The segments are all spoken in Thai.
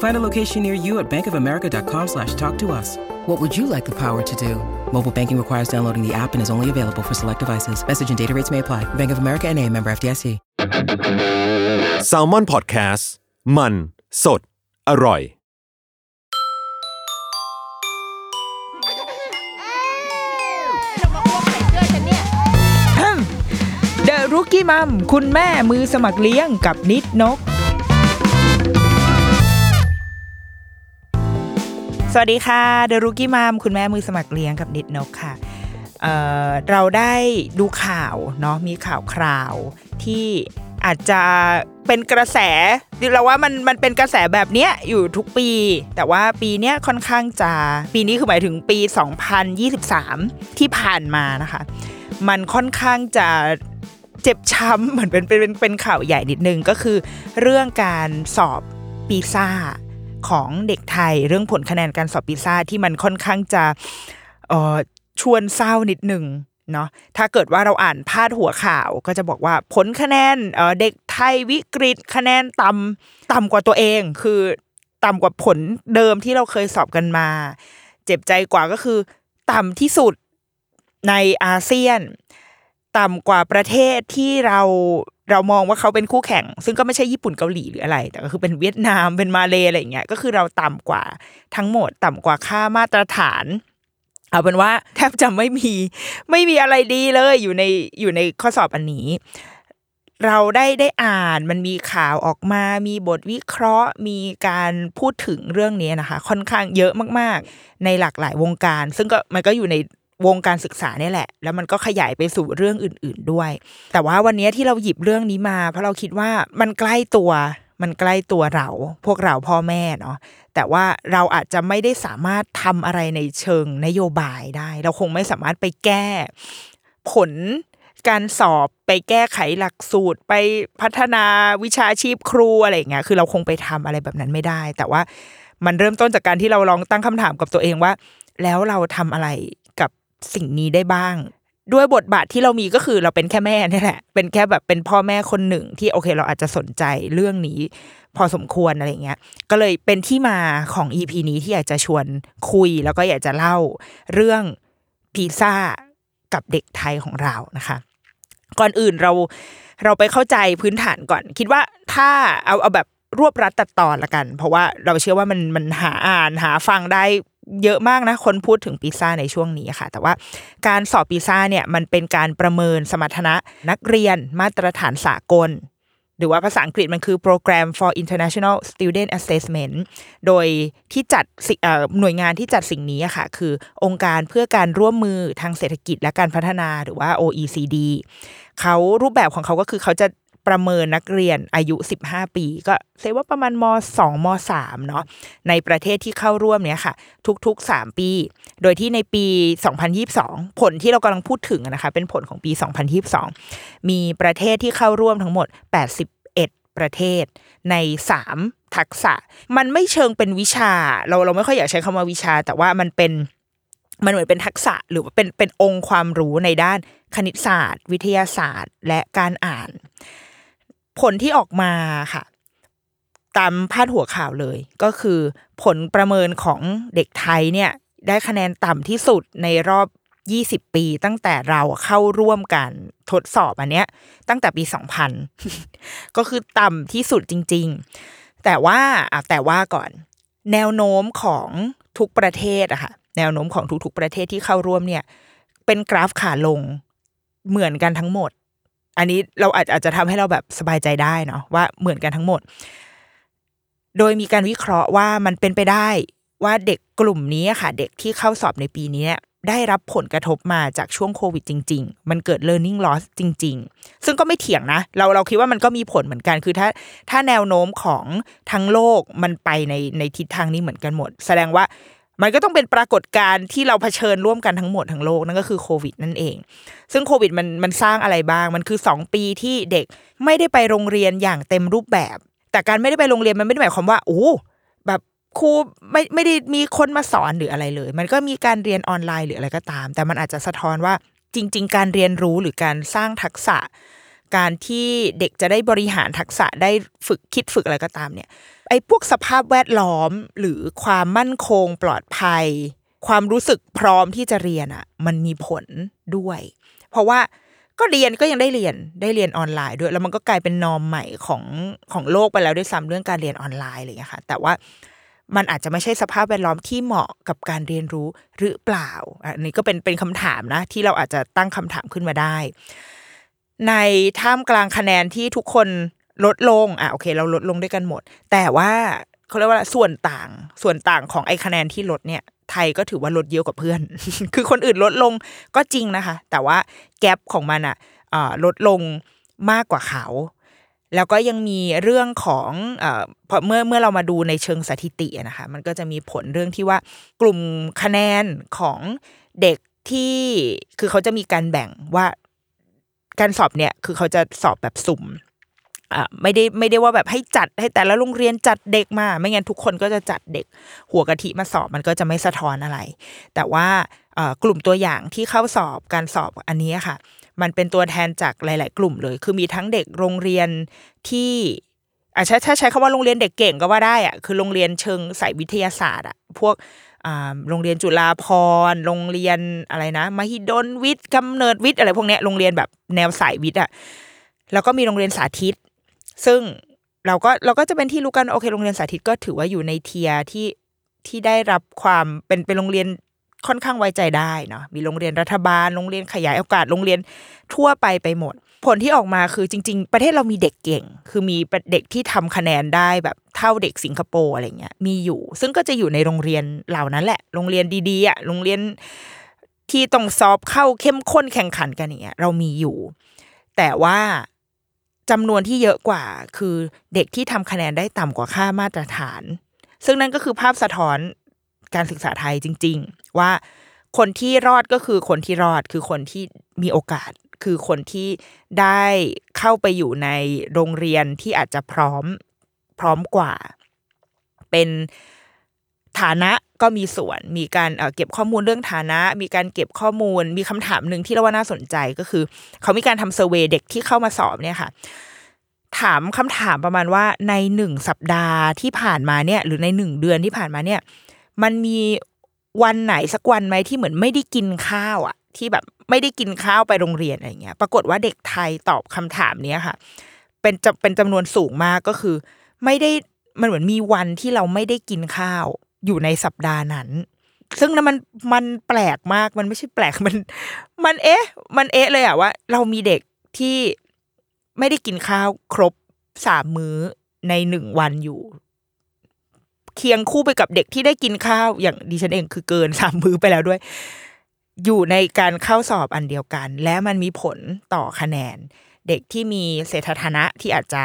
Find a location near you at bankofamerica.com slash talk to us. What would you like the power to do? Mobile banking requires downloading the app and is only available for select devices. Message and data rates may apply. Bank of America and a member FDIC. s a l ม o n PODCAST มัน สด อร่อย เดอะรุกี้มัมคุณแม่มือสมัครเลี้ยงกับนิดนก สวัสดีค่ะเดอะรุกี้มัมคุณแม่มือสมัครเลี้ยงกับนิดนกค่ะเเราได้ดูข่าวเนาะมีข่าวคราวที่อาจจะเป็นกระแสเราว่ามันมันเป็นกระแสแบบเนี้ยอยู่ทุกปี แต่ว่าปีเนี้ยค่อนข้างจะปีนี้คือหมายถึงปี 2023 ที่ผ่านมานะคะ มันค่อนข้างจะเจ็บช้ำเหมือนเป็นเป็นเป็นเป็นข่าวใหญ่นิดนึงก็คือเรื่องการสอบปีซ่า ของเด็กไทยเรื่องผลคะแนนการสอบปีซ่าที่มันค่อนข้างจะออชวนเศร้านิดหนึ่งเนาะถ้าเกิดว่าเราอ่านพาดหัวข่าวก็จะบอกว่าผลคะแนนเออเด็กไทยวิกฤตคะแนนต่ำต่ำกว่าตัวเอง คือต่ำกว่าผลเดิมที่เราเคยสอบกันมา เจ็บใจกว่าก็คือ ต่ำที่สุดในอาเซียน ต่ำกว่าประเทศที่เรา เรามองว่าเขาเป็นคู่แข่ง ซึ่งก็ไม่ใช่ญี่ปุ่นเกาหลีหรืออะไร แต่ก็คือเป็นเวียดนามเป็นมาเลอะไรอย่างเงี้ยก็คือเราต่ำกว่าทั้งหมดต่ำกว่าค่ามาตรฐาน เอาเป็นว่าแทบจะไม่มีไม่มีอะไรดีเลยอยู่ในอยู่ในข้อสอบอันนี้ เราได้ได้อ่านมันมีข่าวออกมา มีบทวิเคราะห์ มีการพูดถึงเรื่องนี้นะคะ ค่อนข้างเยอะมาก ๆ ในหลากหลายวงการ ซึ่งก็มันก็อยู่ใน วงการศึกษาเนี่ยแหละ แล้วมันก็ขยายไปสู่เรื่องอื่น ๆด้วย แต่ว่าวันนี้ที่เราหยิบเรื่องนี้มา เพราะเราคิดว่ามันใกล้ตัวมันใกล้ตัวเรา พวกเราพ่อแม่เนาะแต่ว่าเราอาจจะไม่ได้สามารถทำอะไรในเชิงนโยบายได้ เราคงไม่สามารถไปแก้ ผลการสอบไปแก้ไขหลักสูตรไปพัฒนาวิชาชีพครูอะไรอย่างเงี้ยคือเราคงไปทำอะไรแบบนั้นไม่ได้ แต่ว่ามันเริ่มต้นจากการที่เราลองตั้งคำถามกับตัวเองว่า แล้วเราทำอะไร สิ่งนี้ได้บ้าง ด้วยบทบาทที่เรามีก็คือเราเป็นแค่แม่นี่แหละ เป็นแค่แบบเป็นพ่อแม่คนหนึ่งที่โอเค เราอาจจะสนใจเรื่องนี้ พอสมควรอะไรเงี้ย ก็เลยเป็นที่มาของ EP นี้ที่อยากจะชวนคุยแล้วก็อยากจะเล่าเรื่องพิซซ่ากับเด็กไทยของเรานะคะ ก่อนอื่นเราเราไปเข้าใจพื้นฐานก่อน คิดว่าถ้าเอาเอาแบบรวบรัดตัดตอนละกัน เพราะว่าเราเชื่อว่ามันมันหาอ่านหาฟังได้ เยอะมากนะคนพูดถึงปีซ่าในช่วงนี้ค่ะ แต่ว่าการสอบปีซ่าเนี่ยมันเป็นการประเมินสมรรถนะนักเรียนมาตรฐานสากล หรือว่าภาษาอังกฤษมันคือ Program for International Student Assessment โดยที่จัดหน่วยงานที่จัดสิ่งนี้ค่ะ คือองค์การเพื่อการร่วมมือทางเศรษฐกิจและการพัฒนาหรือว่า OECD เขารูปแบบของเขาก็คือเขาจะ ประเมินนักเรียนอายุ 15 ปี ก็เซว่าประมาณม 2 ม 3 เนาะในประเทศที่เข้าร่วมเนี้ยค่ะ ทุกๆ 3 ปี โดยที่ในปี 2022 ผลที่เรากำลังพูดถึงนะคะเป็นผลของปี 2022 มีประเทศที่เข้าร่วมทั้งหมด 81 ประเทศใน 3 ทักษะ มันไม่เชิงเป็นวิชา เราเราไม่ค่อยอยากใช้คำว่าวิชา แต่ว่ามันเป็นมันเหมือนเป็นทักษะหรือว่าเป็นเป็นองค์ความรู้ในด้านคณิตศาสตร์ วิทยาศาสตร์ และการอ่าน ผลที่ออกมาค่ะ ตามพาดหัวข่าวเลย ก็คือผลประเมินของเด็กไทยเนี่ย ได้คะแนนต่ำที่สุดในรอบ 20 ปี ตั้งแต่เราเข้าร่วมกันทดสอบอันเนี้ย ตั้งแต่ปี 2000 ก็คือต่ำที่สุดจริง ๆ แต่ว่าแต่ว่าก่อน แนวโน้มของทุกประเทศอะค่ะแนวโน้มของทุกๆประเทศที่เข้าร่วมเนี่ย เป็นกราฟขาลงเหมือนกันทั้งหมด อันนี้เราอาจอาจจะทำให้เราแบบสบายใจได้เนาะว่าเหมือนกันทั้งหมด โดยมีการวิเคราะห์ว่ามันเป็นไปได้ว่าเด็กกลุ่มนี้ค่ะ เด็กที่เข้าสอบในปีนี้เนี่ยได้รับผลกระทบมาจากช่วงโควิดจริง ๆ มันเกิด learning loss จริง ๆ ซึ่งก็ไม่เถียงนะ เราเราคิดว่ามันก็มีผลเหมือนกัน คือถ้าถ้าแนวโน้มของทั้งโลกมันไปในในทิศทางนี้เหมือนกันหมด แสดงว่า มันก็ต้องเป็นปรากฏการณ์ที่เราเผชิญร่วมกันทั้งหมดทั้งโลกนั่นก็คือโควิดนั่นเอง ซึ่งโควิดมันมันสร้างอะไรบ้าง มันคือ 2 ปีที่เด็กไม่ได้ไปโรงเรียนอย่างเต็มรูปแบบ แต่การไม่ได้ไปโรงเรียนมันไม่ได้หมายความว่าโอ้แบบครูไม่ไม่ได้มีคนมาสอนหรืออะไรเลย มันก็มีการเรียนออนไลน์หรืออะไรก็ตาม แต่มันอาจจะสะท้อนว่าจริง ๆ การเรียนรู้หรือการสร้างทักษะ การที่เด็กจะได้บริหารทักษะได้ฝึกคิดฝึกอะไรก็ตามเนี่ยไอ้พวกสภาพแวดล้อมหรือความมั่นคงปลอดภัย ความรู้สึกพร้อมที่จะเรียนอะ มันมีผลด้วย เพราะว่าก็เรียนก็ยังได้เรียนได้เรียนออนไลน์ด้วย แล้วมันก็กลายเป็นนอมใหม่ของของโลกไปแล้วด้วยซ้ำเรื่องการเรียนออนไลน์อะไรอย่างเงี้ค่ะ แต่ว่ามันอาจจะไม่ใช่สภาพแวดล้อมที่เหมาะกับการเรียนรู้หรือเปล่า อันนี้ก็เป็นเป็นคำถามนะ ที่เราอาจจะตั้งคำถามขึ้นมาได้ ในท่ามกลางคะแนนที่ทุกคนลดลง อะโอเค เราลดลงด้วยกันหมด แต่ว่าเขาเรียกว่าส่วนต่างส่วนต่างของไอ้คะแนนที่ลดเนี่ย ไทยก็ถือว่าลดเยอะกว่าเพื่อน คือคนอื่นลดลงก็จริงนะคะ แต่ว่าแกลบของมันอะลดลงมากกว่าเขา แล้วก็ยังมีเรื่องของอพอเมื่อเมื่อเรามาดูในเชิงสถิตินะคะ มันก็จะมีผลเรื่องที่ว่ากลุ่มคะแนนของเด็กที่คือเขาจะมีการแบ่งว่า การสอบเนี่ยคือเขาจะสอบแบบสุ่มอ่าไม่ได้ไม่ได้ว่าแบบให้จัดให้แต่ละโรงเรียนจัดเด็กมา ไม่งั้นทุกคนก็จะจัดเด็ก หัวกะทิมาสอบมันก็จะไม่สะท้อนอะไร แต่ว่ากลุ่มตัวอย่างที่เข้าสอบการสอบอันนี้ค่ะ มันเป็นตัวแทนจากหลาย ๆ กลุ่มเลย คือมีทั้งเด็กโรงเรียนที่อะถ้าถ้าใช้คำว่าโรงเรียนเด็กเก่งก็ว่าได้อะคือโรงเรียนเชิงสายวิทยาศาสตร์อะพวก โรงเรียนจุฬาภรณ์โรงเรียนอะไรนะ มหิดลวิทย์กำเนิดวิทย์อะไรพวกเนี้ยโรงเรียนแบบแนวสายวิทย์อะแล้วก็มีโรงเรียนสาธิต ซึ่งเราก็เราก็จะเป็นที่รู้กันโอเคโรงเรียนสาธิตก็ถือว่าอยู่ในเทียที่ที่ได้รับความเป็นเป็นโรงเรียนค่อนข้างไว้ใจได้เนาะมีโรงเรียนรัฐบาล โรงเรียนขยายโอกาสโรงเรียนทั่วไปไปหมด ผลที่ออกมาคือจริง ๆ ประเทศเรามีเด็กเก่ง คือมีเด็กที่ทำคะแนนได้แบบเท่าเด็กสิงคโปร์อะไรเงี้ยมีอยู่ ซึ่งก็จะอยู่ในโรงเรียนเหล่านั้นแหละ โรงเรียนดีๆอะโรงเรียนที่ต้องสอบเข้าเข้มข้นแข่งขันกันเงี้ยเรามีอยู่ แต่ว่าจำนวนที่เยอะกว่าคือเด็กที่ทำคะแนนได้ต่ำกว่าค่ามาตรฐาน ซึ่งนั่นก็คือภาพสะท้อนการศึกษาไทยจริง ๆ ว่าคนที่รอดก็คือคนที่รอดคือคนที่มีโอกาส คือคนที่ได้เข้าไปอยู่ในโรงเรียนที่อาจจะพร้อมพร้อมกว่า เป็นฐานะก็มีส่วน มีการเก็บข้อมูลเรื่องฐานะ มีการเก็บข้อมูล มีคำถามหนึ่งที่เราว่าน่าสนใจก็คือ เขามีการทำเซอร์เวยเด็กที่เข้ามาสอบเนี่ยค่ะ ถามคำถามประมาณว่าในหนึ่งสัปดาห์ที่ผ่านมาเนี่ย หรือในหนึ่งเดือนที่ผ่านมาเนี่ย มันมีวันไหนสักวันไหมที่เหมือนไม่ได้กินข้าวอะ ที่แบบไม่ได้กินข้าวไปโรงเรียนอะไรเงี้ย ปรากฏว่าเด็กไทยตอบคำถามเนี้ยค่ะ เป็นจะเป็นจำนวนสูงมากก็คือ ไม่ได้มันเหมือนมีวันที่เราไม่ได้กินข้าวอยู่ในสัปดาห์นั้น ซึ่งนั้นมันมันแปลกมากมันไม่ใช่แปลกมัน มันเอ๊ะ มันเอ๊ะเลยอะว่า เรามีเด็กที่ไม่ได้กินข้าวครบสามมื้อในหนึ่งวันอยู่ เคียงคู่ไปกับเด็กที่ได้กินข้าวอย่างดิฉันเองคือเกินสามมื้อไปแล้วด้วย อยู่ในการเข้าสอบอันเดียวกัน และมันมีผลต่อคะแนน เด็กที่มีเศรษฐฐานะที่อาจจะ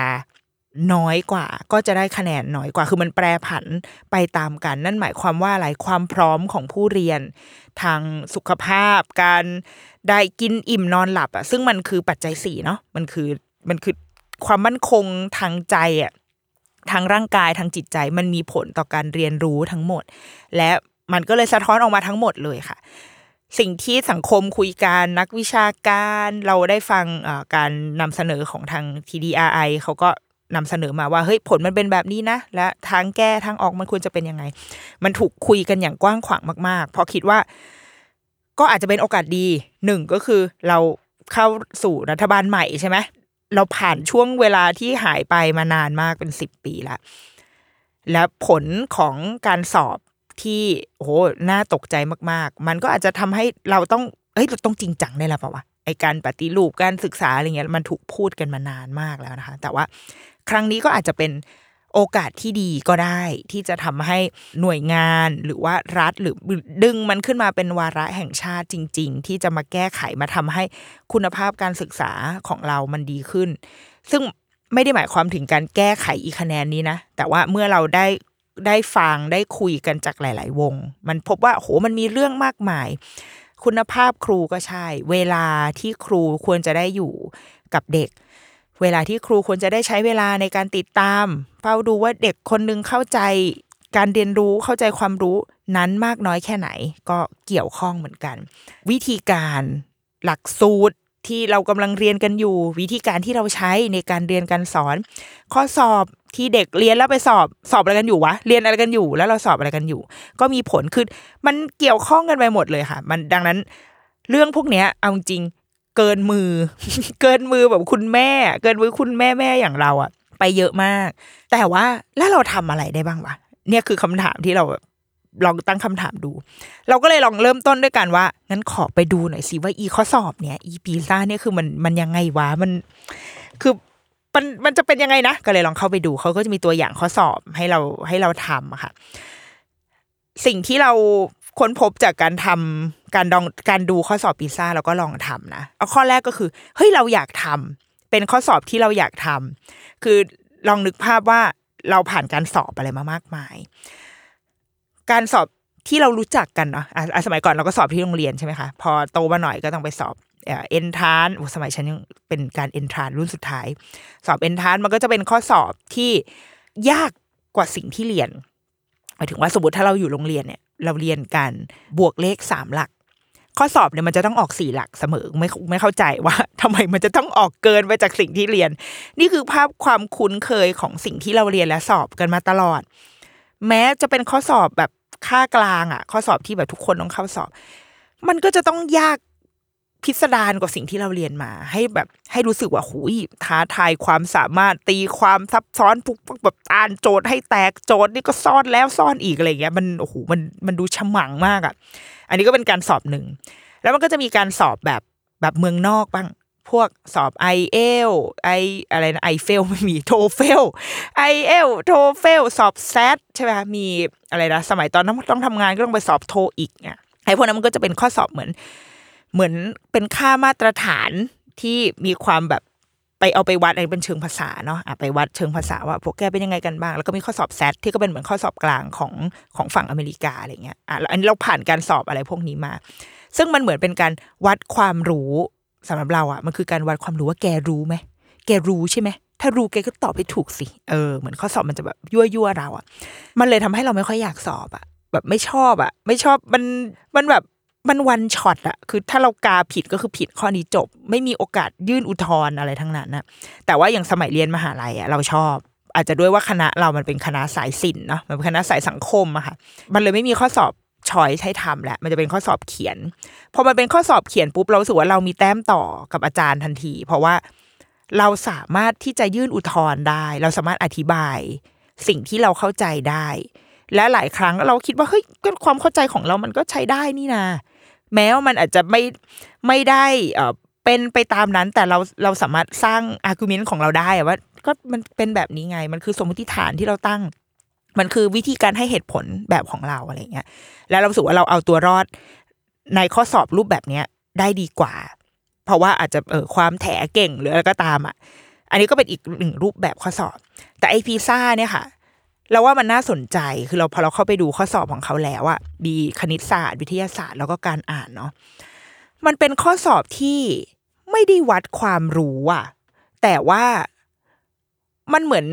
น้อยกว่า ก็จะได้คะแนนน้อยกว่า คือมันแปรผันไปตามกัน นั่นหมายความว่าอะไรความพร้อมของผู้เรียน ทางสุขภาพ การได้กินอิ่มนอนหลับอะซึ่งมันคือปัจจัยสี่เนาะมันคือมันคือความมั่นคงทางใจอะทางร่างกายทางจิตใจมันมีผลต่อการเรียนรู้ทั้งหมด และมันก็เลยสะท้อนออกมาทั้งหมดเลยค่ะ สิ่งที่สังคมคุยกันนักวิชาการเราได้ฟังการนำเสนอของทาง TDRI เขาก็นำเสนอมาว่าเฮ้ยผลมันเป็นแบบนี้นะ และทางแก้ทางออกมันควรจะเป็นยังไง มันถูกคุยกันอย่างกว้างขวางมากๆ เพราะคิดว่า ก็อาจจะเป็นโอกาสดีหนึ่งก็คือเราเข้าสู่รัฐบาลใหม่ใช่ไหมเราผ่านช่วงเวลาที่หายไปมานานมากเป็นสิบปีล้วและผลของการสอบ ที่โอ้โหน่าตกใจมากๆ มันก็อาจจะทำให้เราต้องเอ้ยเราต้องจริงจังได้แล้วป่าวะไอการปฏิรูปการศึกษาอะไรเงี้ยมันถูกพูดกันมานานมากแล้วนะคะ แต่ว่าครั้งนี้ก็อาจจะเป็นโอกาสที่ดีก็ได้ที่จะทำให้หน่วยงานหรือว่ารัฐหรือดึงมันขึ้นมาเป็นวาระแห่งชาติจริง ๆ ที่จะมาแก้ไขมาทำให้คุณภาพการศึกษาของเรามันดีขึ้น ซึ่งไม่ได้หมายความถึงการแก้ไขอีคะแนนนี้นะ แต่ว่าเมื่อเราได้ ได้ฟังได้คุยกันจากหลาย ๆ วง มันพบว่าโหมันมีเรื่องมากมาย คุณภาพครูก็ใช่ เวลาที่ครูควรจะได้อยู่กับเด็ก เวลาที่ครูควรจะได้ใช้เวลาในการติดตามเฝ้าดูว่าเด็กคนหนึงเข้าใจการเรียนรู้เข้าใจความรู้นั้นมากน้อยแค่ไหน ก็เกี่ยวข้องเหมือนกัน วิธีการหลักสูตร ที่เรากำลังเรียนกันอยู่ วิธีการที่เราใช้ในการเรียนการสอน ข้อสอบที่เด็กเรียนแล้วไปสอบสอบอะไรกันอยู่วะเรียนอะไรกันอยู่ แล้วเราสอบอะไรกันอยู่ ก็มีผลคือมันเกี่ยวข้องกันไปหมดเลยค่ะ มันดังนั้น เรื่องพวกเนี้ยเอาจริงเกินมือ เกินมือแบบคุณแม่ เกินมือคุณแม่แม่อย่างเราอะไปเยอะมาก แต่ว่าแล้วเราทำอะไรได้บ้างวะเนี่ยคือคำถามที่เราแบบ ลองตั้งคำถามดู เราก็เลยลองเริ่มต้นด้วยกันว่า งั้นขอไปดูหน่อยสิว่าอีข้อสอบเนี่ยอีปีซ่าเนี่ยคือมันมันยังไงวะมันคือมันมันจะเป็นยังไงนะ ก็เลยลองเข้าไปดูเขาก็จะมีตัวอย่างข้อสอบให้เราให้เราทำอะค่ะ สิ่งที่เราค้นพบจากการทำการดองการดูข้อสอบปีซ่าเราก็ลองทำนะเอาข้อแรกก็คือเฮ้ยเราอยากทำเป็นข้อสอบที่เราอยากทำคือลองนึกภาพว่าเราผ่านการสอบอะไรมามากมาย การสอบที่เรารู้จักกันเนาะอะสมัยก่อนเราก็สอบที่โรงเรียนใช่ไหมคะพอโตมาหน่อยก็ต้องไปสอบเอ็นทานโอ้สมัยฉันยังเป็นการเอ็นทานรุ่นสุดท้าย สอบเอ็นทานมันก็จะเป็นข้อสอบที่ยากกว่าสิ่งที่เรียนหมายถึงว่าสมมติถ้าเราอยู่โรงเรียนเนี่ย เราเรียนกันบวกเลขสามหลัก ข้อสอบเนี่ยมันจะต้องออกสี่หลักเสมอไม่ไม่เข้าใจว่าทำไมมันจะต้องออกเกินไปจากสิ่งที่เรียน นี่คือภาพความคุ้นเคยของสิ่งที่เราเรียนและสอบกันมาตลอด แม้จะเป็นข้อสอบแบบค่ากลางอะข้อสอบที่แบบทุกคนต้องเข้าสอบ มันก็จะต้องยากพิสดารกว่าสิ่งที่เราเรียนมา ให้แบบให้รู้สึกว่าหูยท้าทายความสามารถตีความซับซ้อนปุ๊บแบบอ่านโจทย์ให้แตกโจทย์นี่ก็ซ่อนแล้วซ่อนอีกอะไรเงี้ยมันโอ้โหมันมันดูฉมังมากอะ อันนี้ก็เป็นการสอบหนึ่ง แล้วมันก็จะมีการสอบแบบแบบเมืองนอกบ้าง พวกสอบ i อเอลไออะไรนะไอเฟลไม่มีโทเฟลไอเอลโทเฟลสอบแซดใช่ไหมมีอะไรนะสมัยตอนนั้นต้องทำงานก็ต้องไปสอบโทอีกเนี่ยไอพวกนั้นมันก็จะเป็นข้อสอบเหมือน เหมือนเป็นค่ามาตรฐานที่มีความแบบไปเอาไปวัดอะไรเป็นเชิงภาษาเนาะะไปวัดเชิงภาษาว่าพวกแกเป็นยังไงกันบ้าง แล้วก็มีข้อสอบแซดที่ก็เป็นเหมือนข้อสอบกลางของของฝั่งอเมริกาอะไรเงี้ยอะอันนี้เราผ่านการสอบอะไรพวกนี้มา ซึ่งมันเหมือนเป็นการวัดความรู้ สำหรับเราอะมันคือการวัดความรู้ว่าแกรู้ไหมแกรู้ใช่ไหมถ้ารู้แกก็ตอบให้ถูกสิเออเหมือนข้อสอบมันจะแบบยั่วยั่วเราอะ มันเลยทำให้เราไม่ค่อยอยากสอบอะ แบบไม่ชอบอะ ไม่ชอบมันมันแบบมันวันช็อตอะคือถ้าเรากาผิดก็คือผิดข้อนี้จบ ไม่มีโอกาสยื่นอุทธรณ์อะไรทั้งนั้นนะแต่ว่าอย่างสมัยเรียนมหาลัยอะเราชอบ อาจจะด้วยว่าคณะเรามันเป็นคณะสายศิลป์เนาะมันเป็นคณะสายสังคมอะค่ะ มันเลยไม่มีข้อสอบ ชอยให้ทำแหละ มันจะเป็นข้อสอบเขียน พอมันเป็นข้อสอบเขียนปุ๊บเราสึกว่าเรามีแต้มต่อกับอาจารย์ทันที เพราะว่าเราสามารถที่จะยื่นอุทธรณ์ได้ เราสามารถอธิบาย สิ่งที่เราเข้าใจได้ และหลายครั้งเราคิดว่าเฮ้ยความเข้าใจของเรามันก็ใช้ได้นี่นาแม้ว่ามันอาจจะไม่ไม่ได้เอ่อเป็นไปตามนั้นแต่เราเราสามารถสร้าง argument ของเราได้ว่าก็มันเป็นแบบนี้ไงมันคือสมมติฐานที่เราตั้ง มันคือวิธีการให้เหตุผลแบบของเราอะไรเงี้ย แล้วเรารู้สึกว่าเราเอาตัวรอดในข้อสอบรูปแบบเนี้ยได้ดีกว่า เพราะว่าอาจจะเออความแถเก่งหรืออะไรก็ตามอะ อันนี้ก็เป็นอีกหนึ่งรูปแบบข้อสอบ แต่ไอพีซ่าเนี่ยค่ะ เราว่ามันน่าสนใจคือเราพอเราเข้าไปดูข้อสอบของเขาแล้วอะมีคณิตศาสตร์ วิทยาศาสตร์แล้วก็การอ่านเนาะมันเป็นข้อสอบที่ไม่ได้วัดความรู้อะแต่ว่ามันเหมือน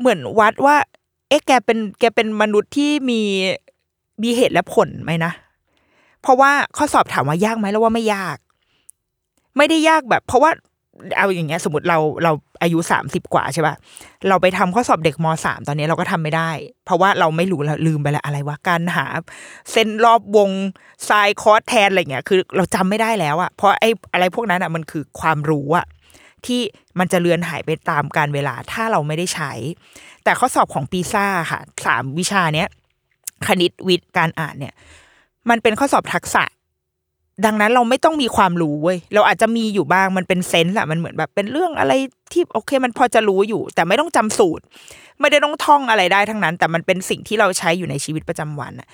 เหมือนวัดว่า เอ๊ะแกเป็นแกเป็นมนุษย์ที่มีมีเหตุและผลไหมนะ เพราะว่าข้อสอบถามว่ายากไหมแล้วว่าไม่ยาก ไม่ได้ยากแบบ เพราะว่าเอาอย่างเงี้ย สมมติเราเราอายุสามสิบกว่าใช่ป่ะเราไปทำข้อสอบเด็กมสามตอนนี้เราก็ทำไม่ได้ เพราะว่าเราไม่รู้เราลืมไปแล้วอะไรวะการหา เส้นรอบวง sin cos tan อะไรเงี้ยคือ เราจำไม่ได้แล้วอะเพราะไอ้อะไรพวกนั้นอะมันคือความรู้อะ ที่มันจะเลือนหายไปตามกาลเวลาถ้าเราไม่ได้ใช้ แต่ข้อสอบของปีซ่าค่ะสามวิชาเนี้ยคณิตวิทย์การอ่านเนี่ย มันเป็นข้อสอบทักษะ ดังนั้นเราไม่ต้องมีความรู้เว้ยเราอาจจะมีอยู่บ้างมันเป็น sense อะมันเหมือนแบบเป็นเรื่องอะไรที่โอเค มันพอจะรู้อยู่ แต่ไม่ต้องจำสูตร ไม่ได้ต้องท่องอะไรได้ทั้งนั้น แต่มันเป็นสิ่งที่เราใช้อยู่ในชีวิตประจำวันอะ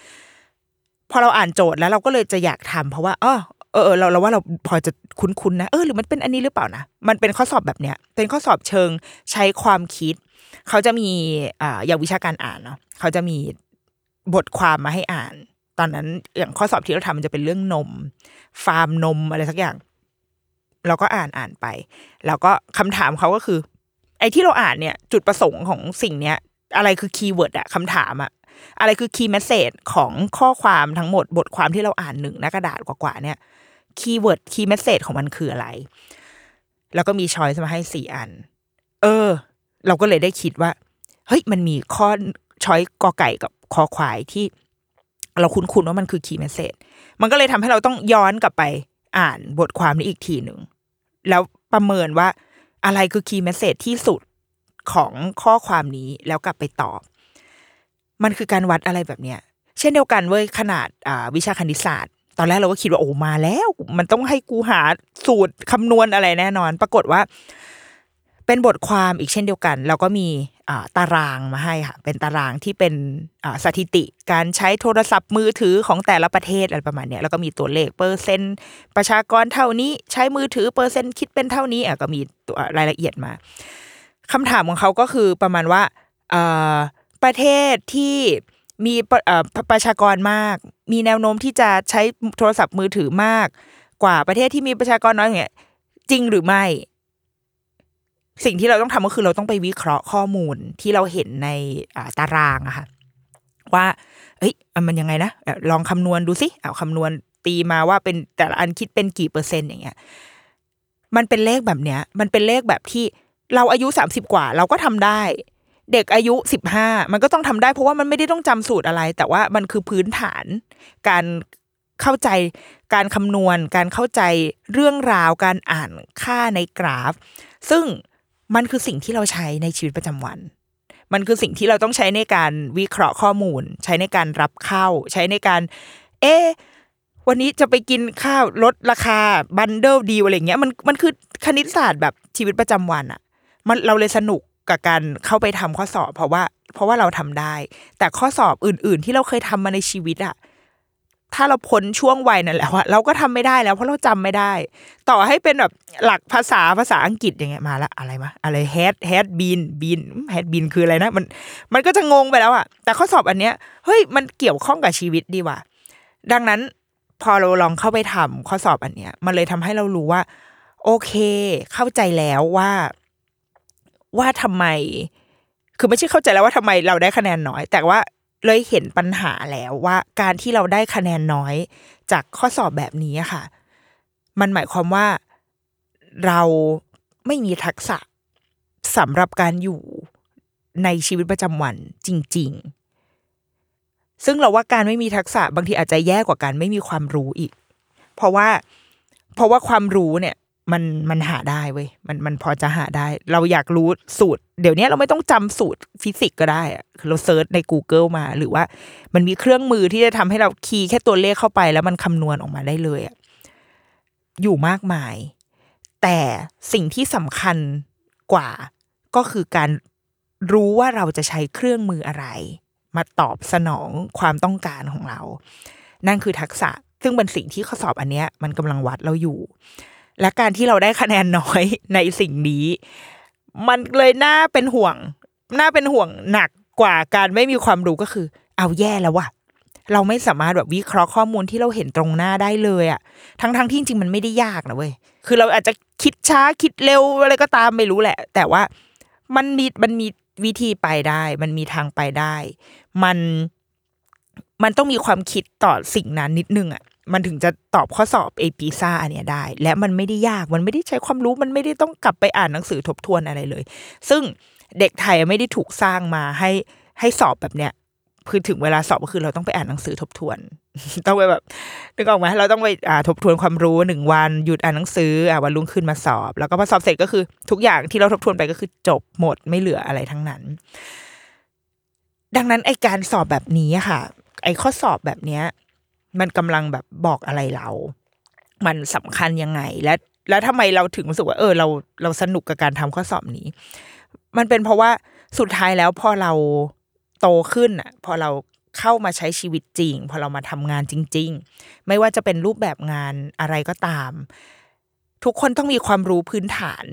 พอเราอ่านโจทย์แล้วเราก็เลยจะอยากทำเพราะว่าเออ เออเราเราว่าเราพอจะคุ้นๆนะเออหรือมันเป็นอันนี้หรือเปล่านะมันเป็นข้อสอบแบบเนี้ย เป็นข้อสอบเชิงใช้ความคิด เขาจะมีอ่าอย่างวิชาการอ่านเนาะเขาจะมีบทความมาให้อ่าน ตอนนั้นอย่างข้อสอบที่เราทำมันจะเป็นเรื่องนม ฟาร์มนมอะไรสักอย่าง เราก็อ่านอ่านไป แล้วก็คำถามเขาก็คือ ไอ้ที่เราอ่านเนี่ย จุดประสงค์ของสิ่งเนี้ย อะไรคือ keyword อะคำถามอะอะไรคือ key message ของข้อความทั้งหมดบทความที่เราอ่านหนึ่งหน้ากระดาษกว่าๆเนี่ย keyword key message ของมันคืออะไร แล้วก็มี choice มาให้สี่อัน เออ เราก็เลยได้คิดว่า เฮ้ย มันมีข้อ choice กอไก่กับคอควายที่ เราคุ้นๆว่ามันคือ key message มันก็เลยทำให้เราต้องย้อนกลับไปอ่านบทความนี้อีกทีหนึ่ง แล้วประเมินว่าอะไรคือคีย์แมสเซจที่สุดของข้อความนี้แล้วกลับไปตอบ มันคือการวัดอะไรแบบเนี้ย เช่นเดียวกันเว้ยขนาดวิชาคณิตศาสตร์ ตอนแรกเราก็คิดว่าโอ้มาแล้ว มันต้องให้กูหาสูตรคำนวณอะไรแน่นอน ปรากฏว่า เป็นบทความอีกเช่นเดียวกัน เราก็มีตารางมาให้ค่ะ เป็นตารางที่เป็นสถิติการใช้โทรศัพท์มือถือของแต่ละประเทศอะไรประมาณเนี้ยแล้วก็มีตัวเลขเปอร์เซ็นต์ประชากรเท่านี้ใช้มือถือเปอร์เซ็นต์คิดเป็นเท่านี้อะก็มีตัวรายละเอียดมาคำถามของเขาก็คือประมาณว่าประเทศที่ มีประชากรมาก มีแนวโน้มที่จะใช้โทรศัพท์มือถือมาก กว่าประเทศที่มีประชากรน้อยอย่างเงี้ยจริงหรือไม่ สิ่งที่เราต้องทำก็คือเราต้องไปวิเคราะห์ข้อมูลที่เราเห็นในตารางอะค่ะว่า เอ้ยมันยังไงนะลองคำนวณดูสิเอาคำนวณตีมาว่าเป็นแต่ละอันคิดเป็นกี่เปอร์เซ็นต์อย่างเงี้ย มันเป็นเลขแบบเนี้ย มันเป็นเลขแบบที่เราอายุสามสิบกว่า เราก็ทำได้ เด็กอายุสิบห้ามันก็ต้องทำได้เพราะว่ามันไม่ได้ต้องจำสูตรอะไร แต่ว่ามันคือพื้นฐาน การเข้าใจการคำนวณ การเข้าใจเรื่องราวการอ่านค่าในกราฟ ซึ่งมันคือสิ่งที่เราใช้ในชีวิตประจำวัน มันคือสิ่งที่เราต้องใช้ในการวิเคราะห์ข้อมูล ใช้ในการรับเข้า ใช้ในการ เอ๊วันนี้จะไปกินข้าวลดราคาบันเดิลดีอะไรเงี้ยมันมันคือคณิตศาสตร์แบบชีวิตประจำวันอะมันเราเลยสนุก กับการเข้าไปทำข้อสอบ เพราะว่า เพราะว่าเราทำได้ แต่ข้อสอบอื่น ๆ ที่เราเคยทำมาในชีวิตอะถ้าเราพ้นช่วงวัยนั้นแล้วอะเราก็ทำไม่ได้แล้วเพราะเราจำไม่ได้ ต่อให้เป็นแบบหลักภาษาภาษาอังกฤษอย่างเงี้ยมาละอะไรมะอะไร head head bean bean head bin คืออะไรนะมันมันก็จะงงไปแล้วอะแต่ข้อสอบอันเนี้ยเฮ้ยมันเกี่ยวข้องกับชีวิตดีว่ะดังนั้นพอเราลองเข้าไปทำข้อสอบอันเนี้ย มันเลยทำให้เรารู้ว่า โอเค เข้าใจแล้วว่า ว่าทำไม คือไม่ใช่เข้าใจแล้วว่าทำไมเราได้คะแนนน้อย แต่ว่าเลยเห็นปัญหาแล้วว่าการที่เราได้คะแนนน้อย จากข้อสอบแบบนี้ค่ะ มันหมายความว่าเราไม่มีทักษะสำหรับการอยู่ในชีวิตประจำวันจริง ๆ ซึ่งเราว่าการไม่มีทักษะบางทีอาจจะแย่กว่าการไม่มีความรู้อีก เพราะว่าเพราะว่าความรู้เนี่ย มันมันหาได้เว้ยมันมันพอจะหาได้ เราอยากรู้สูตร เดี๋ยวนี้เราไม่ต้องจำสูตรฟิสิกส์ก็ได้อะคือเราเซิร์ชใน Google มา หรือว่ามันมีเครื่องมือที่จะทำให้เราคีย์แค่ตัวเลขเข้าไป แล้วมันคำนวณออกมาได้เลยอะอยู่มากมาย แต่สิ่งที่สำคัญกว่าก็คือการรู้ว่าเราจะใช้เครื่องมืออะไร มาตอบสนองความต้องการของเรา นั่นคือทักษะซึ่งเป็นสิ่งที่ข้อสอบอันเนี้ย มันกำลังวัดเราอยู่ และการที่เราได้คะแนนน้อยในสิ่งนี้ มันเลยน่าเป็นห่วง น่าเป็นห่วงหนักกว่าการไม่มีความรู้ก็คือ เอาแย่แล้วว่ะเราไม่สามารถแบบวิเคราะห์ข้อมูลที่เราเห็นตรงหน้าได้เลยอะทั้งทั้งๆที่จริงๆมันไม่ได้ยากนะเว้ยคือเราอาจจะคิดช้าคิดเร็วอะไรก็ตามไม่รู้แหละ แต่ว่ามันมีมันมีวิธีไปได้ มันมีทางไปได้ มันมันต้องมีความคิดต่อสิ่งนั้นนิดนึงอะ มันถึงจะตอบข้อสอบเอปีซ่าอันเนี้ยได้ และมันไม่ได้ยากมันไม่ได้ใช้ความรู้มันไม่ได้ต้องกลับไปอ่านหนังสือทบทวนอะไรเลย ซึ่งเด็กไทยไม่ได้ถูกสร้างมาให้ให้สอบแบบเนี้ยคือถึงเวลาสอบก็คือเราต้องไปอ่านหนังสือทบทวน ต้องไปแบบนึกออกไหมเราต้องไปอ่าทบทวนความรู้หนึ่งวันหยุดอ่านหนังสืออ่าวันรุ่งขึ้นมาสอบ แล้วก็พอสอบเสร็จก็คือทุกอย่างที่เราทบทวนไปก็คือจบหมดไม่เหลืออะไรทั้งนั้น ดังนั้นไอการสอบแบบนี้ค่ะ ไอข้อสอบแบบเนี้ย มันกำลังแบบบอกอะไรเรา มันสำคัญยังไง และแล้วทำไมเราถึงรู้สึกว่า เออ เราเราสนุกกับการทำข้อสอบนี้ มันเป็นเพราะว่าสุดท้ายแล้วพอเราโตขึ้นอะ พอเราเข้ามาใช้ชีวิตจริง พอเรามาทำงานจริง ๆ ไม่ว่าจะเป็นรูปแบบงานอะไรก็ตาม ทุกคนต้องมีความรู้พื้นฐาน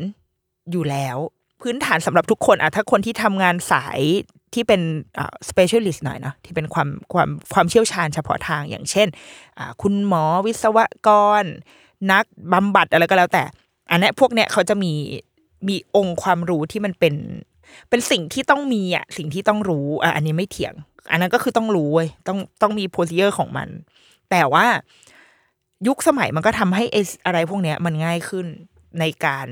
อยู่แล้ว พื้นฐานสำหรับทุกคนอะถ้าคนที่ทำงานสาย ที่เป็นอ่า specialist หน่อยเนาะที่เป็นความความความเชี่ยวชาญเฉพาะทางอย่างเช่นอ่าคุณหมอวิศวกร นักบำบัดอะไรก็แล้วแต่ อันนี้พวกเนี้ยเขาจะมีมีองค์ความรู้ที่มันเป็น เป็นสิ่งที่ต้องมีอะสิ่งที่ต้องรู้อะอันนี้ไม่เถียง อันนั้นก็คือต้องรู้เว้ยต้องต้องมีโพซิเ r อร์ของมัน แต่ว่ายุคสมัยมันก็ทำให้อะไรพวกเนี้ยมันง่ายขึ้นในการ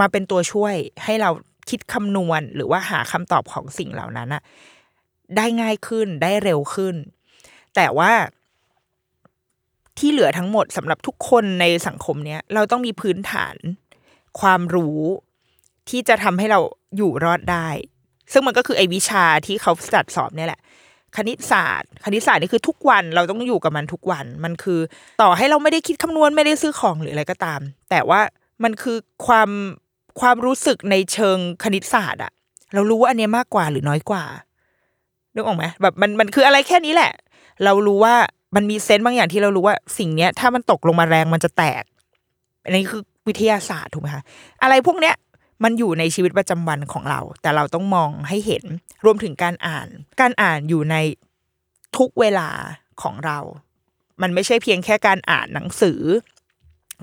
มาเป็นตัวช่วยให้เรา คิดคำนวณหรือว่าหาคำตอบของสิ่งเหล่านั้นอะได้ง่ายขึ้นได้เร็วขึ้น แต่ว่าที่เหลือทั้งหมดสำหรับทุกคนในสังคมเนี้ยเราต้องมีพื้นฐานความรู้ที่จะทำให้เราอยู่รอดได้ ซึ่งมันก็คือไอ้วิชาที่เขาจัดสอบเนี่ยแหละ คณิตศาสตร์ คณิตศาสตร์นี่คือทุกวันเราต้องอยู่กับมันทุกวัน มันคือต่อให้เราไม่ได้คิดคำนวณไม่ได้ซื้อของหรืออะไรก็ตาม แต่ว่ามันคือความ ความรู้สึกในเชิงคณิตศาสตร์อะเรารู้ว่าอันเนี้ยมากกว่าหรือน้อยกว่านึกออกไหมแบบมันมันคืออะไรแค่นี้แหละ เรารู้ว่ามันมีเซนต์บางอย่างที่เรารู้ว่าสิ่งเนี้ย ถ้ามันตกลงมาแรงมันจะแตกอันนี้คือวิทยาศาสตร์ถูกไหมคะอะไรพวกเนี้ยมันอยู่ในชีวิตประจำวันของเรา แต่เราต้องมองให้เห็นรวมถึงการอ่าน การอ่านอยู่ในทุกเวลาของเรา มันไม่ใช่เพียงแค่การอ่านหนังสือ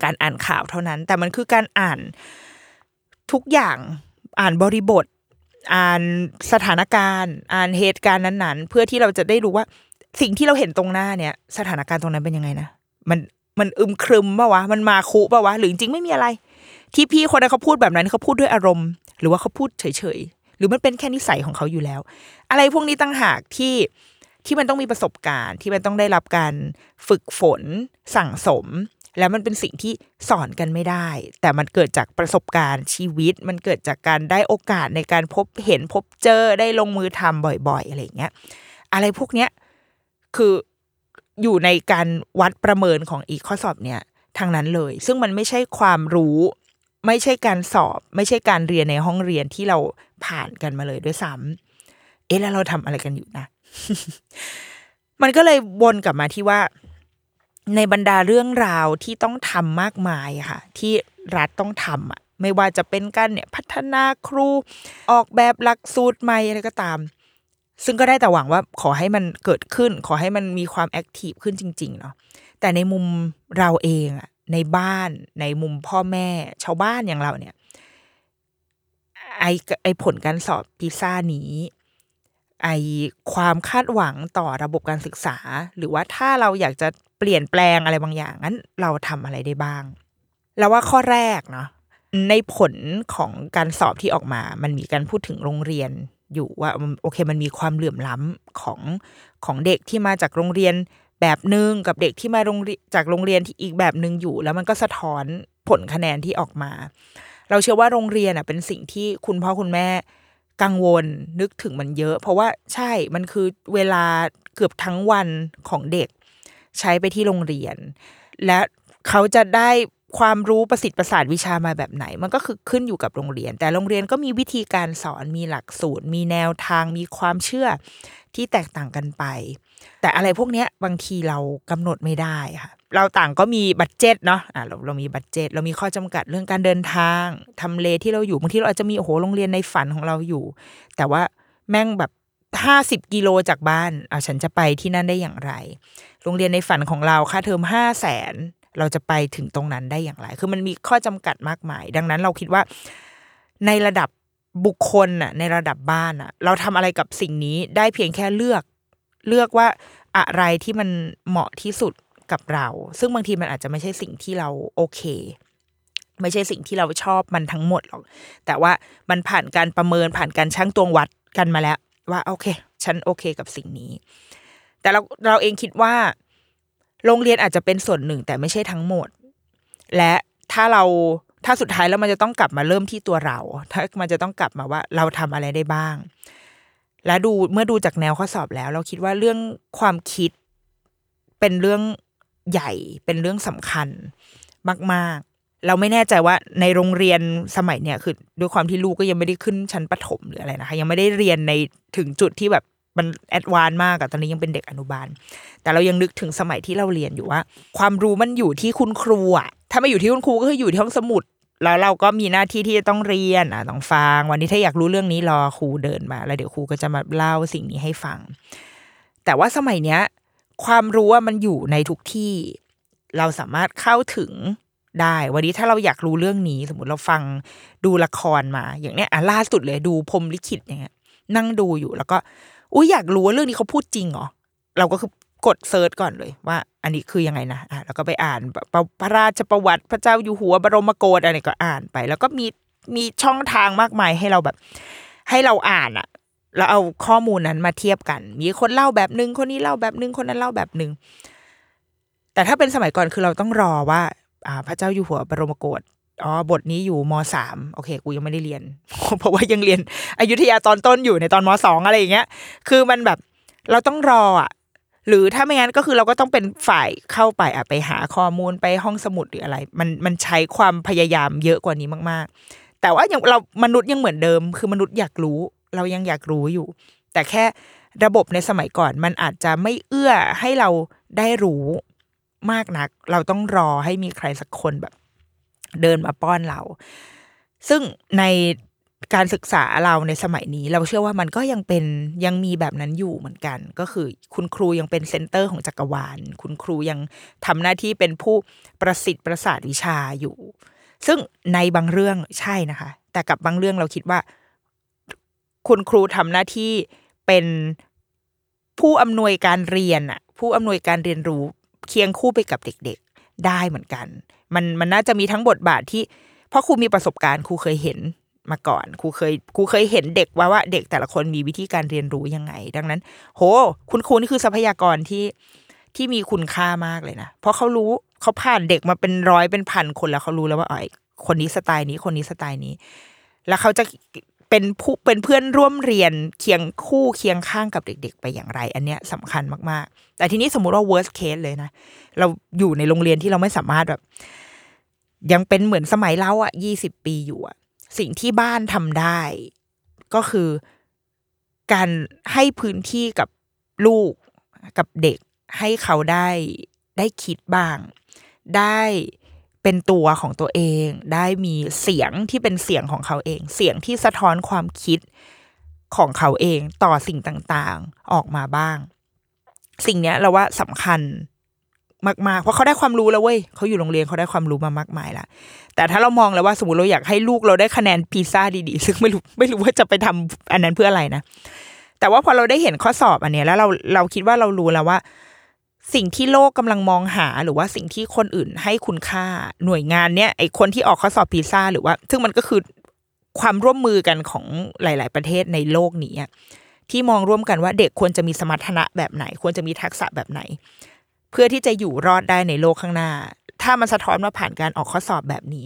การอ่านข่าวเท่านั้น แต่มันคือการอ่าน ทุกอย่างอ่านบริบท อ่านสถานการณ์ อ่านเหตุการณ์นั้นๆ เพื่อที่เราจะได้รู้ว่าสิ่งที่เราเห็นตรงหน้าเนี่ย สถานการณ์ตรงนั้นเป็นยังไงนะมันมันอึมครึมปะวะมันมาคุปะวะหรือจริงๆไม่มีอะไร ที่พี่คนนั้นเขาพูดแบบนั้นเขาพูดด้วยอารมณ์ หรือว่าเขาพูดเฉยๆหรือมันเป็นแค่นิสัยของเขาอยู่แล้ว อะไรพวกนี้ตั้งหากที่ที่มันต้องมีประสบการณ์ ที่มันต้องได้รับการฝึกฝนสั่งสม แล้วมันเป็นสิ่งที่สอนกันไม่ได้ แต่มันเกิดจากประสบการณ์ชีวิต มันเกิดจากการได้โอกาสในการพบเห็นพบเจอได้ลงมือทำบ่อยๆ อะไรเงี้ย อะไรพวกเนี้ยคืออยู่ในการวัดประเมินของอีกข้อสอบเนี่ยทางนั้นเลย ซึ่งมันไม่ใช่ความรู้ ไม่ใช่การสอบ ไม่ใช่การเรียนในห้องเรียนที่เราผ่านกันมาเลยด้วยซ้ำเอ๊ะแล้วเราทำอะไรกันอยู่นะ มันก็เลยวนกลับมาที่ว่า ในบรรดาเรื่องราวที่ต้องทำมากมายค่ะ ที่รัฐต้องทำอะไม่ว่าจะเป็นการเนี่ยพัฒนาครูออกแบบหลักสูตรใหม่อะไรก็ตาม ซึ่งก็ได้แต่หวังว่าขอให้มันเกิดขึ้น ขอให้มันมีความแอคทีฟขึ้นจริง ๆ เนาะแต่ในมุมเราเองอะในบ้านในมุมพ่อแม่ ชาวบ้านอย่างเราเนี่ยไอไอผลการสอบพิซซ่านี้ ไอความคาดหวังต่อระบบการศึกษา หรือว่าถ้าเราอยากจะ เปลี่ยนแปลงอะไรบางอย่างงั้นเราทำอะไรได้บ้าง แล้วว่าข้อแรกเนาะในผลของการสอบที่ออกมา มันมีการพูดถึงโรงเรียนอยู่ว่าโอเคมันมีความเหลื่อมล้ำของของเด็กที่มาจากโรงเรียนแบบหนึ่งกับเด็กที่มาโรงจากโรงเรียนที่อีกแบบหนึ่งอยู่ แล้วมันก็สะท้อนผลคะแนนที่ออกมา เราเชื่อว่าโรงเรียนอะเป็นสิ่งที่คุณพ่อคุณแม่กังวลนึกถึงมันเยอะ เพราะว่าใช่มันคือเวลาเกือบทั้งวันของเด็ก ใช้ไปที่โรงเรียน และเขาจะได้ความรู้ประสิทธิ์ประสาทวิชามาแบบไหน มันก็คือขึ้นอยู่กับโรงเรียน แต่โรงเรียนก็มีวิธีการสอนมีหลักสูตร มีแนวทางมีความเชื่อที่แตกต่างกันไป แต่อะไรพวกเนี้ยบางทีเรากำหนดไม่ได้ค่ะเราต่างก็มีบัตเจตเนาะอะเราเรามีบัตเจตเรามีข้อจำกัดเรื่องการเดินทางทำเลที่เราอยู่บางทีเราอาจจะมีโอ้โหโรงเรียนในฝันของเราอยู่ แต่ว่าแม่งแบบ ห้าสิบกิโลจากบ้านเอะฉันจะไปที่นั่นได้อย่างไร โรงเรียนในฝันของเราค่าเทอมห้าแสนเราจะไปถึงตรงนั้นได้อย่างไร คือมันมีข้อจำกัดมากมาย ดังนั้นเราคิดว่าในระดับบุคคลน่ะ ในระดับบ้านน่ะ เราทำอะไรกับสิ่งนี้ได้เพียงแค่เลือก เลือกว่าอะไรที่มันเหมาะที่สุดกับเรา ซึ่งบางทีมันอาจจะไม่ใช่สิ่งที่เราโอเค ไม่ใช่สิ่งที่เราชอบมันทั้งหมดหรอก แต่ว่ามันผ่านการประเมินผ่านการชั่งตวงวัดกันมาแล้ว ว่าโอเค ฉันโอเคกับสิ่งนี้ แต่เราเราเองคิดว่า โรงเรียนอาจจะเป็นส่วนหนึ่ง แต่ไม่ใช่ทั้งหมด และถ้าเราถ้าสุดท้ายแล้วมันจะต้องกลับมาเริ่มที่ตัวเรา ถ้ามันจะต้องกลับมาว่า เราทำอะไรได้บ้าง และดูเมื่อดูจากแนวข้อสอบแล้ว เราคิดว่าเรื่องความคิดเป็นเรื่องใหญ่เป็นเรื่องสำคัญมาก ๆ เราไม่แน่ใจว่าในโรงเรียนสมัยเนี้ยคือด้วยความที่ลูกก็ยังไม่ได้ขึ้นชั้นประถมหรืออะไรนะคะ ยังไม่ได้เรียนในถึงจุดที่แบบมันแอดวานมากอะตอนนี้ยังเป็นเด็กอนุบาล แต่เรายังนึกถึงสมัยที่เราเรียนอยู่ว่า ความรู้มันอยู่ที่คุณครูอะถ้าไม่อยู่ที่คุณครูก็คืออยู่ที่ห้องสมุด แล้วเราก็มีหน้าที่ที่จะต้องเรียนอะต้องฟัง วันนี้ถ้าอยากรู้เรื่องนี้รอครูเดินมา แล้วเดี๋ยวครูก็จะมาเล่าสิ่งนี้ให้ฟัง แต่ว่าสมัยเนี้ย ความรู้ว่ามันอยู่ในทุกที่ เราสามารถเข้าถึง ได้ วันนี้ถ้าเราอยากรู้เรื่องนี้ สมมติเราฟังดูละครมา อย่างเนี้ยอะล่าสุดเลยดูพรมลิขิตอย่างเงี้ยนั่งดูอยู่แล้วก็อุ้ยอยากรู้ว่าเรื่องนี้เขาพูดจริงเหรอเราก็คือกดเซิร์ชก่อนเลยว่า อันนี้คือยังไงนะอะแล้วก็ไปอ่านประพระราชประวัติพระเจ้าอยู่หัวบรมโกศอะไรก็อ่านไป แล้วก็มีมีช่องทางมากมายให้เราแบบ ให้เราอ่านอะแล้วเอาข้อมูลนั้นมาเทียบกัน มีคนเล่าแบบนึงคนนี้เล่าแบบนึงคนนั้นเล่าแบบนึงแต่ถ้าเป็นสมัยก่อนคือเราต้องรอว่า พระเจ้าอยู่หัวบรมโกศอ๋อบทนี้อยู่มสามโอเค กูยังไม่ได้เรียน เพราะว่ายังเรียนอยุธยาตอนต้นอยู่ในตอนมสองอะไรอย่างเงี้ย คือมันแบบเราต้องรออะหรือถ้าไม่งั้นก็คือเราก็ต้องเป็นฝ่ายเข้าไปอะไปหาข้อมูลไปห้องสมุดหรืออะไร มันมันใช้ความพยายามเยอะกว่านี้มาก ๆ แต่ว่ายังเรามนุษย์ยังเหมือนเดิม คือมนุษย์อยากรู้ เรายังอยากรู้อยู่ แต่แค่ระบบในสมัยก่อนมันอาจจะไม่เอื้อให้เราได้รู้ มากนัก เราต้องรอให้มีใครสักคนแบบ เดินมาป้อนเรา ซึ่งในการศึกษาเราในสมัยนี้ เราเชื่อว่ามันก็ยังเป็นยังมีแบบนั้นอยู่เหมือนกัน ก็คือคุณครูยังเป็นเซนเตอร์ของจักรวาล คุณครูยังทำหน้าที่เป็นผู้ประสิทธิ์ประสาทวิชาอยู่ ซึ่งในบางเรื่องใช่นะคะ แต่กับบางเรื่องเราคิดว่า คุณครูทำหน้าที่เป็นผู้อำนวยการเรียนอะผู้อำนวยการเรียนรู้ เคียงคู่ไปกับเด็กๆ ได้เหมือนกัน มันมันน่าจะมีทั้งบทบาทที่เพราะครูมีประสบการณ์ครูเคยเห็นมาก่อนครูเคยครูเคยเห็นเด็กว่าว่าเด็กแต่ละคนมีวิธีการเรียนรู้ยังไง ดังนั้น โห คุณครูนี่คือทรัพยากรที่ที่มีคุณค่ามากเลยนะ เพราะเขารู้เขาผ่านเด็กมาเป็นร้อยเป็นพันคนแล้วเขารู้แล้วว่าอ๋อคนนี้สไตล์นี้คนนี้สไตล์นี้ แล้วเขาจะ เป็นผู้เป็นเพื่อนร่วมเรียนเคียงคู่เคียงข้างกับเด็ก ๆ ไปอย่างไร อันเนี้ยสำคัญมากๆ แต่ทีนี้สมมุติว่า worst case เลยนะ เราอยู่ในโรงเรียนที่เราไม่สามารถแบบ ยังเป็นเหมือนสมัยเราอะยี่สิบปีอยู่อะ สิ่งที่บ้านทำได้ ก็คือการให้พื้นที่กับลูกกับเด็กให้เขาได้ได้คิดบ้าง ได้ เป็นตัวของตัวเอง ได้มีเสียงที่เป็นเสียงของเขาเอง เสียงที่สะท้อนความคิดของเขาเองต่อสิ่งต่างๆออกมาบ้าง สิ่งเนี้ยเราว่าสำคัญมากๆ เพราะเขาได้ความรู้แล้วเว้ยเขาอยู่โรงเรียนเขาได้ความรู้มามากมายละแต่ถ้าเรามองแล้วว่าสมมติเราอยากให้ลูกเราได้คะแนนพีซ่าดีๆ ซึ่งไม่รู้ไม่รู้ว่าจะไปทำอันนั้นเพื่ออะไรนะแต่ว่าพอเราได้เห็นข้อสอบอันเนี้ยแล้วเราเราคิดว่าเรารู้แล้วว่า สิ่งที่โลกกำลังมองหาหรือว่าสิ่งที่คนอื่นให้คุณค่าหน่วยงานเนี้ยไอคนที่ออกข้อสอบพีซ่าหรือว่า ซึ่งมันก็คือความร่วมมือกันของหลาย ๆ ประเทศในโลกนี้ที่มองร่วมกันว่าเด็กควรจะมีสมรรถนะแบบไหน ควรจะมีทักษะแบบไหน เพื่อที่จะอยู่รอดได้ในโลกข้างหน้า ถ้ามันสะท้อนมาผ่านการออกข้อสอบแบบนี้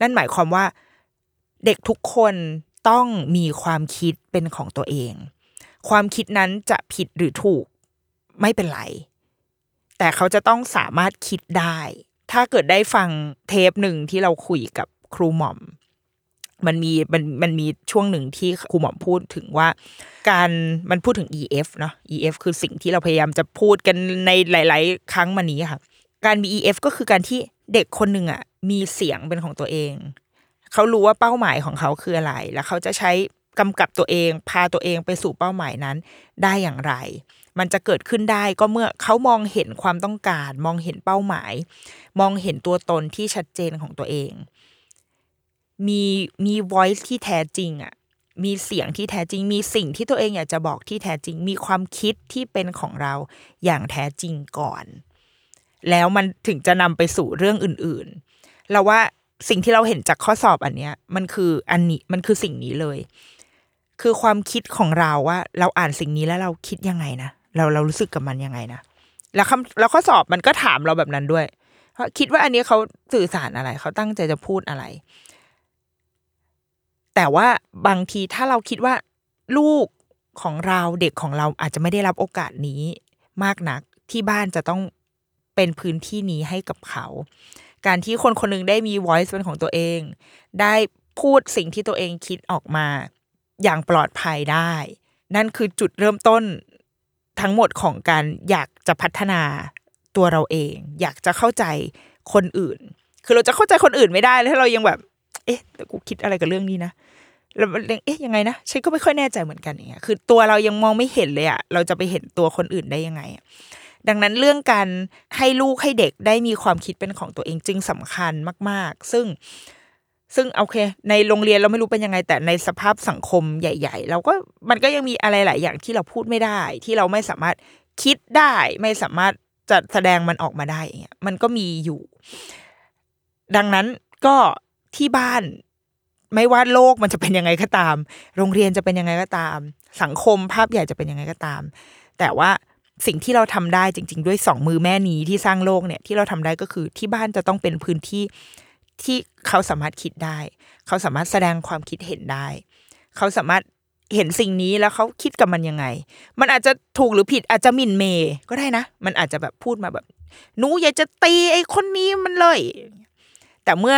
นั่นหมายความว่าเด็กทุกคนต้องมีความคิดเป็นของตัวเอง ความคิดนั้นจะผิดหรือถูกไม่เป็นไร แต่เขาจะต้องสามารถคิดได้ ถ้าเกิดได้ฟังเทปหนึ่งที่เราคุยกับครูหม่อม มันมีมันมันมีช่วงหนึ่งที่ครูหม่อมพูดถึงว่า การมันพูดถึง EF เนาะ EF คือสิ่งที่เราพยายามจะพูดกันในหลาย ๆ ครั้งมานี้ค่ะ การมี EF ก็คือการที่เด็กคนหนึ่งอะมีเสียงเป็นของตัวเอง เขารู้ว่าเป้าหมายของเขาคืออะไร แล้วเขาจะใช้กำกับตัวเอง พาตัวเองไปสู่เป้าหมายนั้นได้อย่างไร มันจะเกิดขึ้นได้ก็เมื่อเขามองเห็นความต้องการ มองเห็นเป้าหมาย มองเห็นตัวตนที่ชัดเจนของตัวเอง มีมี voice ที่แท้จริงอะมีเสียงที่แท้จริง มีสิ่งที่ตัวเองอยากจะบอกที่แท้จริง มีความคิดที่เป็นของเราอย่างแท้จริงก่อน แล้วมันถึงจะนำไปสู่เรื่องอื่นๆ เราว่าสิ่งที่เราเห็นจากข้อสอบอันเนี้ย มันคืออันนี้มันคือสิ่งนี้เลย คือความคิดของเราว่า เราอ่านสิ่งนี้แล้วเราคิดยังไงนะ เราเรารู้สึกกับมันยังไงนะแล้วคำแล้วข้อสอบมันก็ถามเราแบบนั้นด้วยเพราะคิดว่าอันนี้เขาสื่อสารอะไร เขาตั้งใจจะพูดอะไร แต่ว่าบางทีถ้าเราคิดว่าลูกของเราเด็กของเราอาจจะไม่ได้รับโอกาสนี้มากนักที่บ้านจะต้องเป็นพื้นที่นี้ให้กับเขา การที่คนคนหนึงได้มี voice เป็นของตัวเอง ได้พูดสิ่งที่ตัวเองคิดออกมา อย่างปลอดภัยได้ นั่นคือจุดเริ่มต้น ทั้งหมดของการอยากจะพัฒนาตัวเราเอง อยากจะเข้าใจคนอื่น คือเราจะเข้าใจคนอื่นไม่ได้ถ้าเรายังแบบ เอ๊ะแต่กูคิดอะไรกับเรื่องนี้นะแล้วเอ๊ะยังไงนะฉันก็ไม่ค่อยแน่ใจเหมือนกันอย่างเงี้ยคือตัวเรายังมองไม่เห็นเลยอะเราจะไปเห็นตัวคนอื่นได้ยังไง ดังนั้นเรื่องการให้ลูกให้เด็กได้มีความคิดเป็นของตัวเองจึงสำคัญมาก ๆ ซึ่ง ซึ่งโอเค ในโรงเรียนเราไม่รู้เป็นยังไง แต่ในสภาพสังคมใหญ่ ๆ เราก็มันก็ยังมีอะไรหลายอย่างที่เราพูดไม่ได้ ที่เราไม่สามารถคิดได้ไม่สามารถจะแสดงมันออกมาได้เงี้ยมันก็มีอยู่ ดังนั้นก็ที่บ้านไม่ว่าโลกมันจะเป็นยังไงก็ตาม โรงเรียนจะเป็นยังไงก็ตาม สังคมภาพใหญ่จะเป็นยังไงก็ตาม แต่ว่าสิ่งที่เราทำได้จริง ๆ ด้วยสองมือแม่นี้ที่สร้างโลกเนี่ยที่เราทำได้ก็คือที่บ้านจะต้องเป็นพื้นที่ ที่เขาสามารถคิดได้ เขาสามารถแสดงความคิดเห็นได้ เขาสามารถเห็นสิ่งนี้แล้วเขาคิดกับมันยังไง มันอาจจะถูกหรือผิดอาจจะหมิ่นเมย์ก็ได้นะ มันอาจจะแบบพูดมาแบบหนูอยากจะตีไอ้คนนี้มันเลย แต่เมื่อ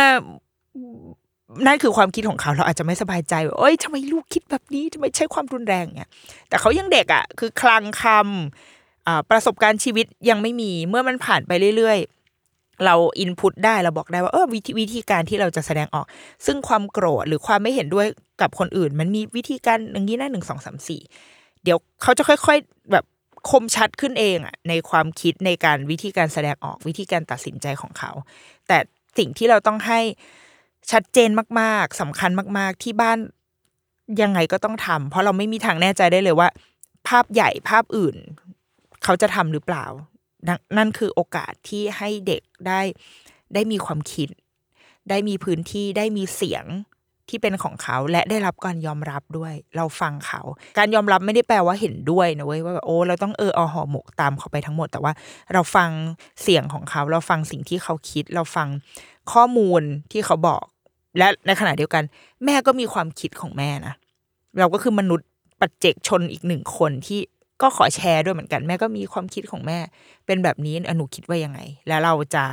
นั่นคือความคิดของเขาเราอาจจะไม่สบายใจว่าเอ้ยทำไมลูกคิดแบบนี้ทำไมใช้ความรุนแรงเนี่ยแต่เขายังเด็กอะ คือคลังคำประสบการณ์ชีวิตยังไม่มี เมื่อมันผ่านไปเรื่อยๆ เราอินพุตได้เราบอกได้ว่าเออวิธีวิธีการที่เราจะแสดงออก ซึ่งความโกรธหรือความไม่เห็นด้วยกับคนอื่น มันมีวิธีการอย่างนี้นะหนึ่งสองสามสี่เดี๋ยวเขาจะค่อย ๆแบบคมชัดขึ้นเองอะในความคิดในการวิธีการแสดงออกวิธีการตัดสินใจของเขา แต่สิ่งที่เราต้องให้ชัดเจนมากๆสำคัญมาก ๆ ที่บ้านยังไงก็ต้องทำเพราะเราไม่มีทางแน่ใจได้เลยว่า ภาพใหญ่ภาพอื่น เขาจะทำหรือเปล่า นั่นคือโอกาสที่ให้เด็กได้ได้มีความคิด ได้มีพื้นที่ได้มีเสียงที่เป็นของเขาและได้รับการยอมรับด้วย เราฟังเขา การยอมรับไม่ได้แปลว่าเห็นด้วยนะเว้ยว่าแบบโอ้เราต้องเออเอาห่อหมกตามเขาไปทั้งหมด แต่ว่าเราฟังเสียงของเขา เราฟังสิ่งที่เขาคิด เราฟังข้อมูลที่เขาบอก และในขณะเดียวกัน แม่ก็มีความคิดของแม่นะเราก็คือมนุษย์ปัจเจกชนอีกหนึ่งคนที่ ก็ขอแชร์ด้วยเหมือนกันแม่ก็มีความคิดของแม่ เป็นแบบนี้อนุคิดว่ายังไง แล้วเราจะ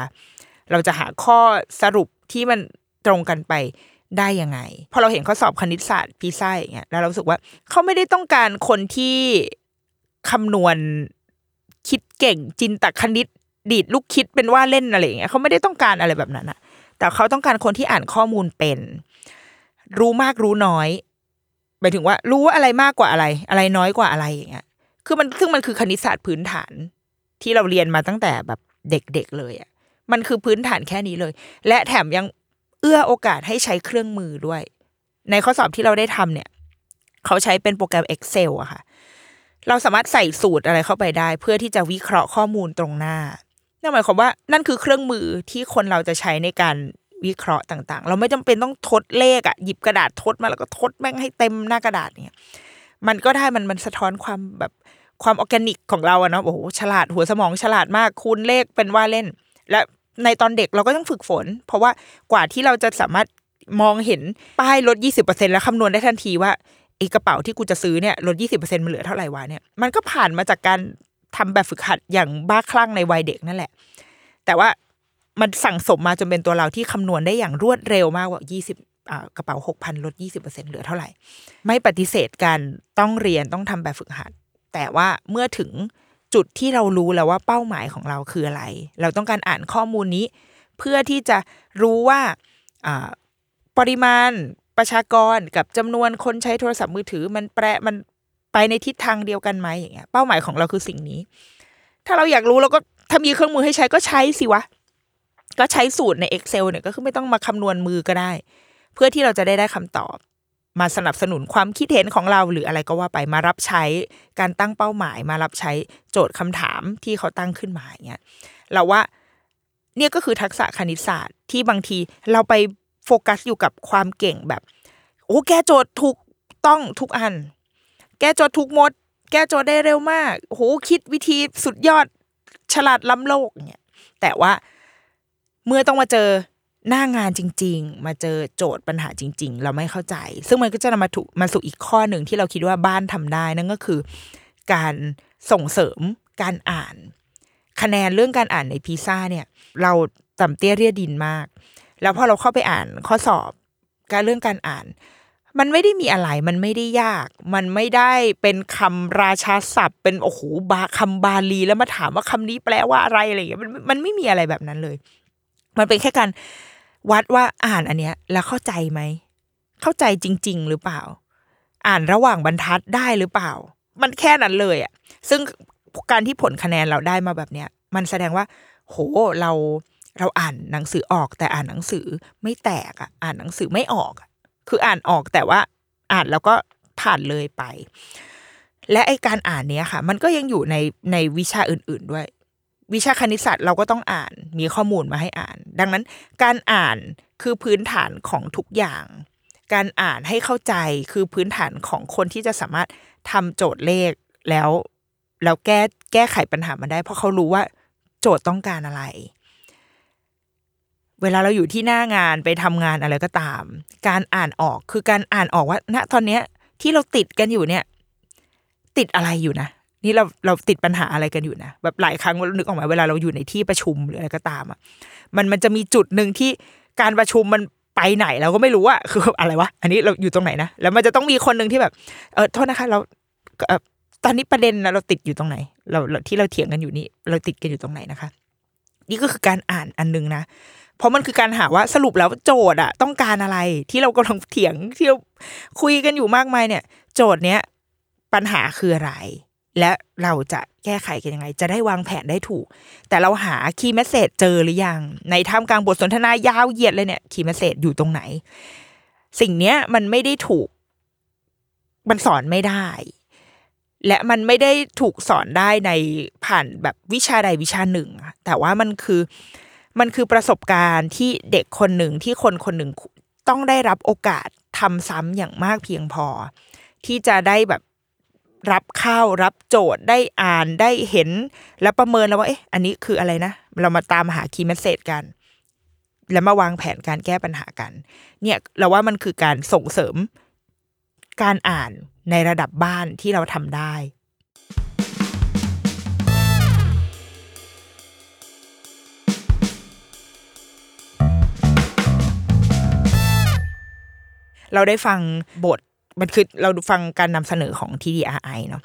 เราจะหาข้อสรุปที่มันตรงกันไปได้ยังไง พอเราเห็นข้อสอบคณิตศาสตร์พีซ่าอย่างเงี้ยแล้วเราสึกว่าเขาไม่ได้ต้องการคนที่คำนวณคิดเก่งจินตคณิตดีดลูกคิดเป็นว่าเล่นอะไรอย่างเงี้ยเขาไม่ได้ต้องการอะไรแบบนั้นอะแต่เขาต้องการคนที่อ่านข้อมูลเป็น รู้มากรู้น้อยหมายถึงว่า รู้ว่าอะไรมากกว่าอะไร อะไรน้อยกว่าอะไรอย่างเงี้ย คือมันซึ่งมันคือคณิตศาสตร์พื้นฐานที่เราเรียนมาตั้งแต่แบบเด็กๆเลยอะ มันคือพื้นฐานแค่นี้เลย และแถมยังเอื้อโอกาสให้ใช้เครื่องมือด้วย ในข้อสอบที่เราได้ทำเนี่ย เขาใช้เป็นโปรแกรม Excel อะค่ะ เราสามารถใส่สูตรอะไรเข้าไปได้ เพื่อที่จะวิเคราะห์ข้อมูลตรงหน้านั่นหมายความว่านั่นคือเครื่องมือที่คนเราจะใช้ในการวิเคราะห์ต่าง ๆ เราไม่จำเป็นต้องทดเลขอะหยิบกระดาษทดมาแล้วก็ทดแม่งให้เต็มหน้ากระดาษเนี่ย มันก็ได้มันมันสะท้อนความแบบความออร์แกนิกของเราอะเนาะโอ้โหฉลาดหัวสมองฉลาดมากคูณเลขเป็นว่าเล่น และในตอนเด็กเราก็ต้องฝึกฝน เพราะว่ากว่าที่เราจะสามารถมองเห็นป้ายลด 20%แล้วคำนวณได้ทันทีว่าไอ้กระเป๋าที่กูจะซื้อเนี่ยลด 20%มันเหลือเท่าไหร่วะเนี่ยมันก็ผ่านมาจากการทำแบบฝึกหัดอย่างบ้าคลั่งในวัยเด็กนั่นแหละ แต่ว่ามันสั่งสมมาจนเป็นตัวเราที่คำนวณได้อย่างรวดเร็วมากว่า20อ่า กระเป๋า6,000ลด20%เหลือเท่าไหร่ ไม่ปฏิเสธการต้องเรียนต้องทำแบบฝึกหัด แต่ว่าเมื่อถึงจุดที่เรารู้แล้วว่าเป้าหมายของเราคืออะไร เราต้องการอ่านข้อมูลนี้ เพื่อที่จะรู้ว่าอ่าปริมาณประชากรกับจำนวนคนใช้โทรศัพท์มือถือ มันแปรมันไปในทิศทางเดียวกันไหมอย่างเงี้ย เป้าหมายของเราคือสิ่งนี้ ถ้าเราอยากรู้เราก็ถ้ามีเครื่องมือให้ใช้ก็ใช้สิวะ ก็ใช้สูตรใน Excel เนี่ยก็คือไม่ต้องมาคำนวณมือก็ได้ เพื่อที่เราจะได้ได้คำตอบ มาสนับสนุนความคิดเห็นของเราหรืออะไรก็ว่าไปมารับใช้การตั้งเป้าหมาย มารับใช้โจทย์คำถามที่เขาตั้งขึ้นมาอย่างเงี้ยเราว่าเนี่ยก็คือทักษะคณิตศาสตร์ที่บางทีเราไปโฟกัสอยู่กับความเก่งแบบ โอ้แก้โจทย์ถูกต้องทุกอัน แก้โจทย์ถูกหมด แก้โจทย์ได้เร็วมากโอ้โหคิดวิธีสุดยอดฉลาดล้ำโลกเนี่ยแต่ว่าเมื่อต้องมาเจอ หน้างานจริง ๆ มาเจอโจทย์ปัญหาจริง ๆ เราไม่เข้าใจ ซึ่งมันก็จะนำมาถูกมาสู่อีกข้อหนึ่งที่เราคิดว่าบ้านทำได้ นั่นก็คือ การส่งเสริมการอ่าน คะแนนเรื่องการอ่านในพีซ่าเนี่ย เราต่ำเตี้ยเรียดินมาก แล้วพอเราเข้าไปอ่านข้อสอบการเรื่องการอ่าน มันไม่ได้มีอะไร มันไม่ได้ยาก มันไม่ได้เป็นคำราชาศัพท์ เป็นโอ้โหบาคำบาลีแล้วมาถามว่าคำนี้แปลว่าอะไรอะไรอย่างเงี้ยมันมันไม่มีอะไรแบบนั้นเลย มันเป็นแค่การ วัดว่าอ่านอันเนี้ย แล้วเข้าใจไหม เข้าใจจริง ๆ หรือเปล่า อ่านระหว่างบรรทัดได้หรือเปล่า มันแค่นั้นเลยอะ ซึ่งการที่ผลคะแนนเราได้มาแบบเนี้ย มันแสดงว่า โหเราเราอ่านหนังสือออก แต่อ่านหนังสือไม่แตกอะ อ่านหนังสือไม่ออก คืออ่านออกแต่ว่าอ่านแล้วก็ผ่านเลยไป และไอการอ่านเนี้ยค่ะ มันก็ยังอยู่ในในวิชาอื่น ๆด้วย วิชาคณิตศาสตร์เราก็ต้องอ่าน มีข้อมูลมาให้อ่าน ดังนั้นการอ่านคือพื้นฐานของทุกอย่าง การอ่านให้เข้าใจคือพื้นฐานของคนที่จะสามารถทำโจทย์เลขแล้วแล้วแก้แก้ไขปัญหามันได้ เพราะเขารู้ว่าโจทย์ต้องการอะไร เวลาเราอยู่ที่หน้างานไปทำงานอะไรก็ตาม การอ่านออกคือการอ่านออกว่า ณตอนเนี้ยที่เราติดกันอยู่เนี่ย ติดอะไรอยู่นะ นี่เราเราติดปัญหาอะไรกันอยู่นะแบบหลายครั้งเรานึกออกมาเวลาเราอยู่ในที่ประชุมหรืออะไรก็ตามอะมันมันจะมีจุดหนึ่งที่การประชุมมันไปไหนเราก็ไม่รู้อะคืออะไรวะอันนี้เราอยู่ตรงไหนนะแล้วมันจะต้องมีคนหนึ่งที่แบบเออโทษนะคะเราเออตอนนี้ประเด็นนะเราติดอยู่ตรงไหน เราที่เราเถียงกันอยู่นี่เราติดกันอยู่ตรงไหนนะคะ นี่ก็คือการอ่านอันหนึงนะเพราะมันคือการหาว่าสรุปแล้วโจทย์อะต้องการอะไรที่เรากำลังเถียงที่เราคุยกันอยู่มากมายเนี่ย โจทย์เนี้ยปัญหาคืออะไร และเราจะแก้ไขกันยังไง จะได้วางแผนได้ถูก แต่เราหา key message เจอหรือยัง ในท่ามกลางบทสนทนายาวเหยียดเลยเนี่ย key message อยู่ตรงไหน สิ่งเนี้ยมันไม่ได้ถูก มันสอนไม่ได้ และมันไม่ได้ถูกสอนได้ในผ่านแบบวิชาใดวิชาหนึ่ง แต่ว่ามันคือมันคือประสบการณ์ที่เด็กคนหนึ่งที่คนคนหนึ่งต้องได้รับโอกาสทำซ้ำอย่างมากเพียงพอ ที่จะได้แบบ รับเข้ารับโจทย์ได้อ่านได้เห็น และประเมินแล้วว่าเอ๊ะอันนี้คืออะไรนะ เรามาตามหาคีย์เมสเซจกัน แล้วมาวางแผนการแก้ปัญหากัน เนี่ยเราว่ามันคือการส่งเสริมการอ่านในระดับบ้านที่เราทำได้เราได้ฟังบท มันคือเราฟังการนำเสนอของ TDRI เนาะ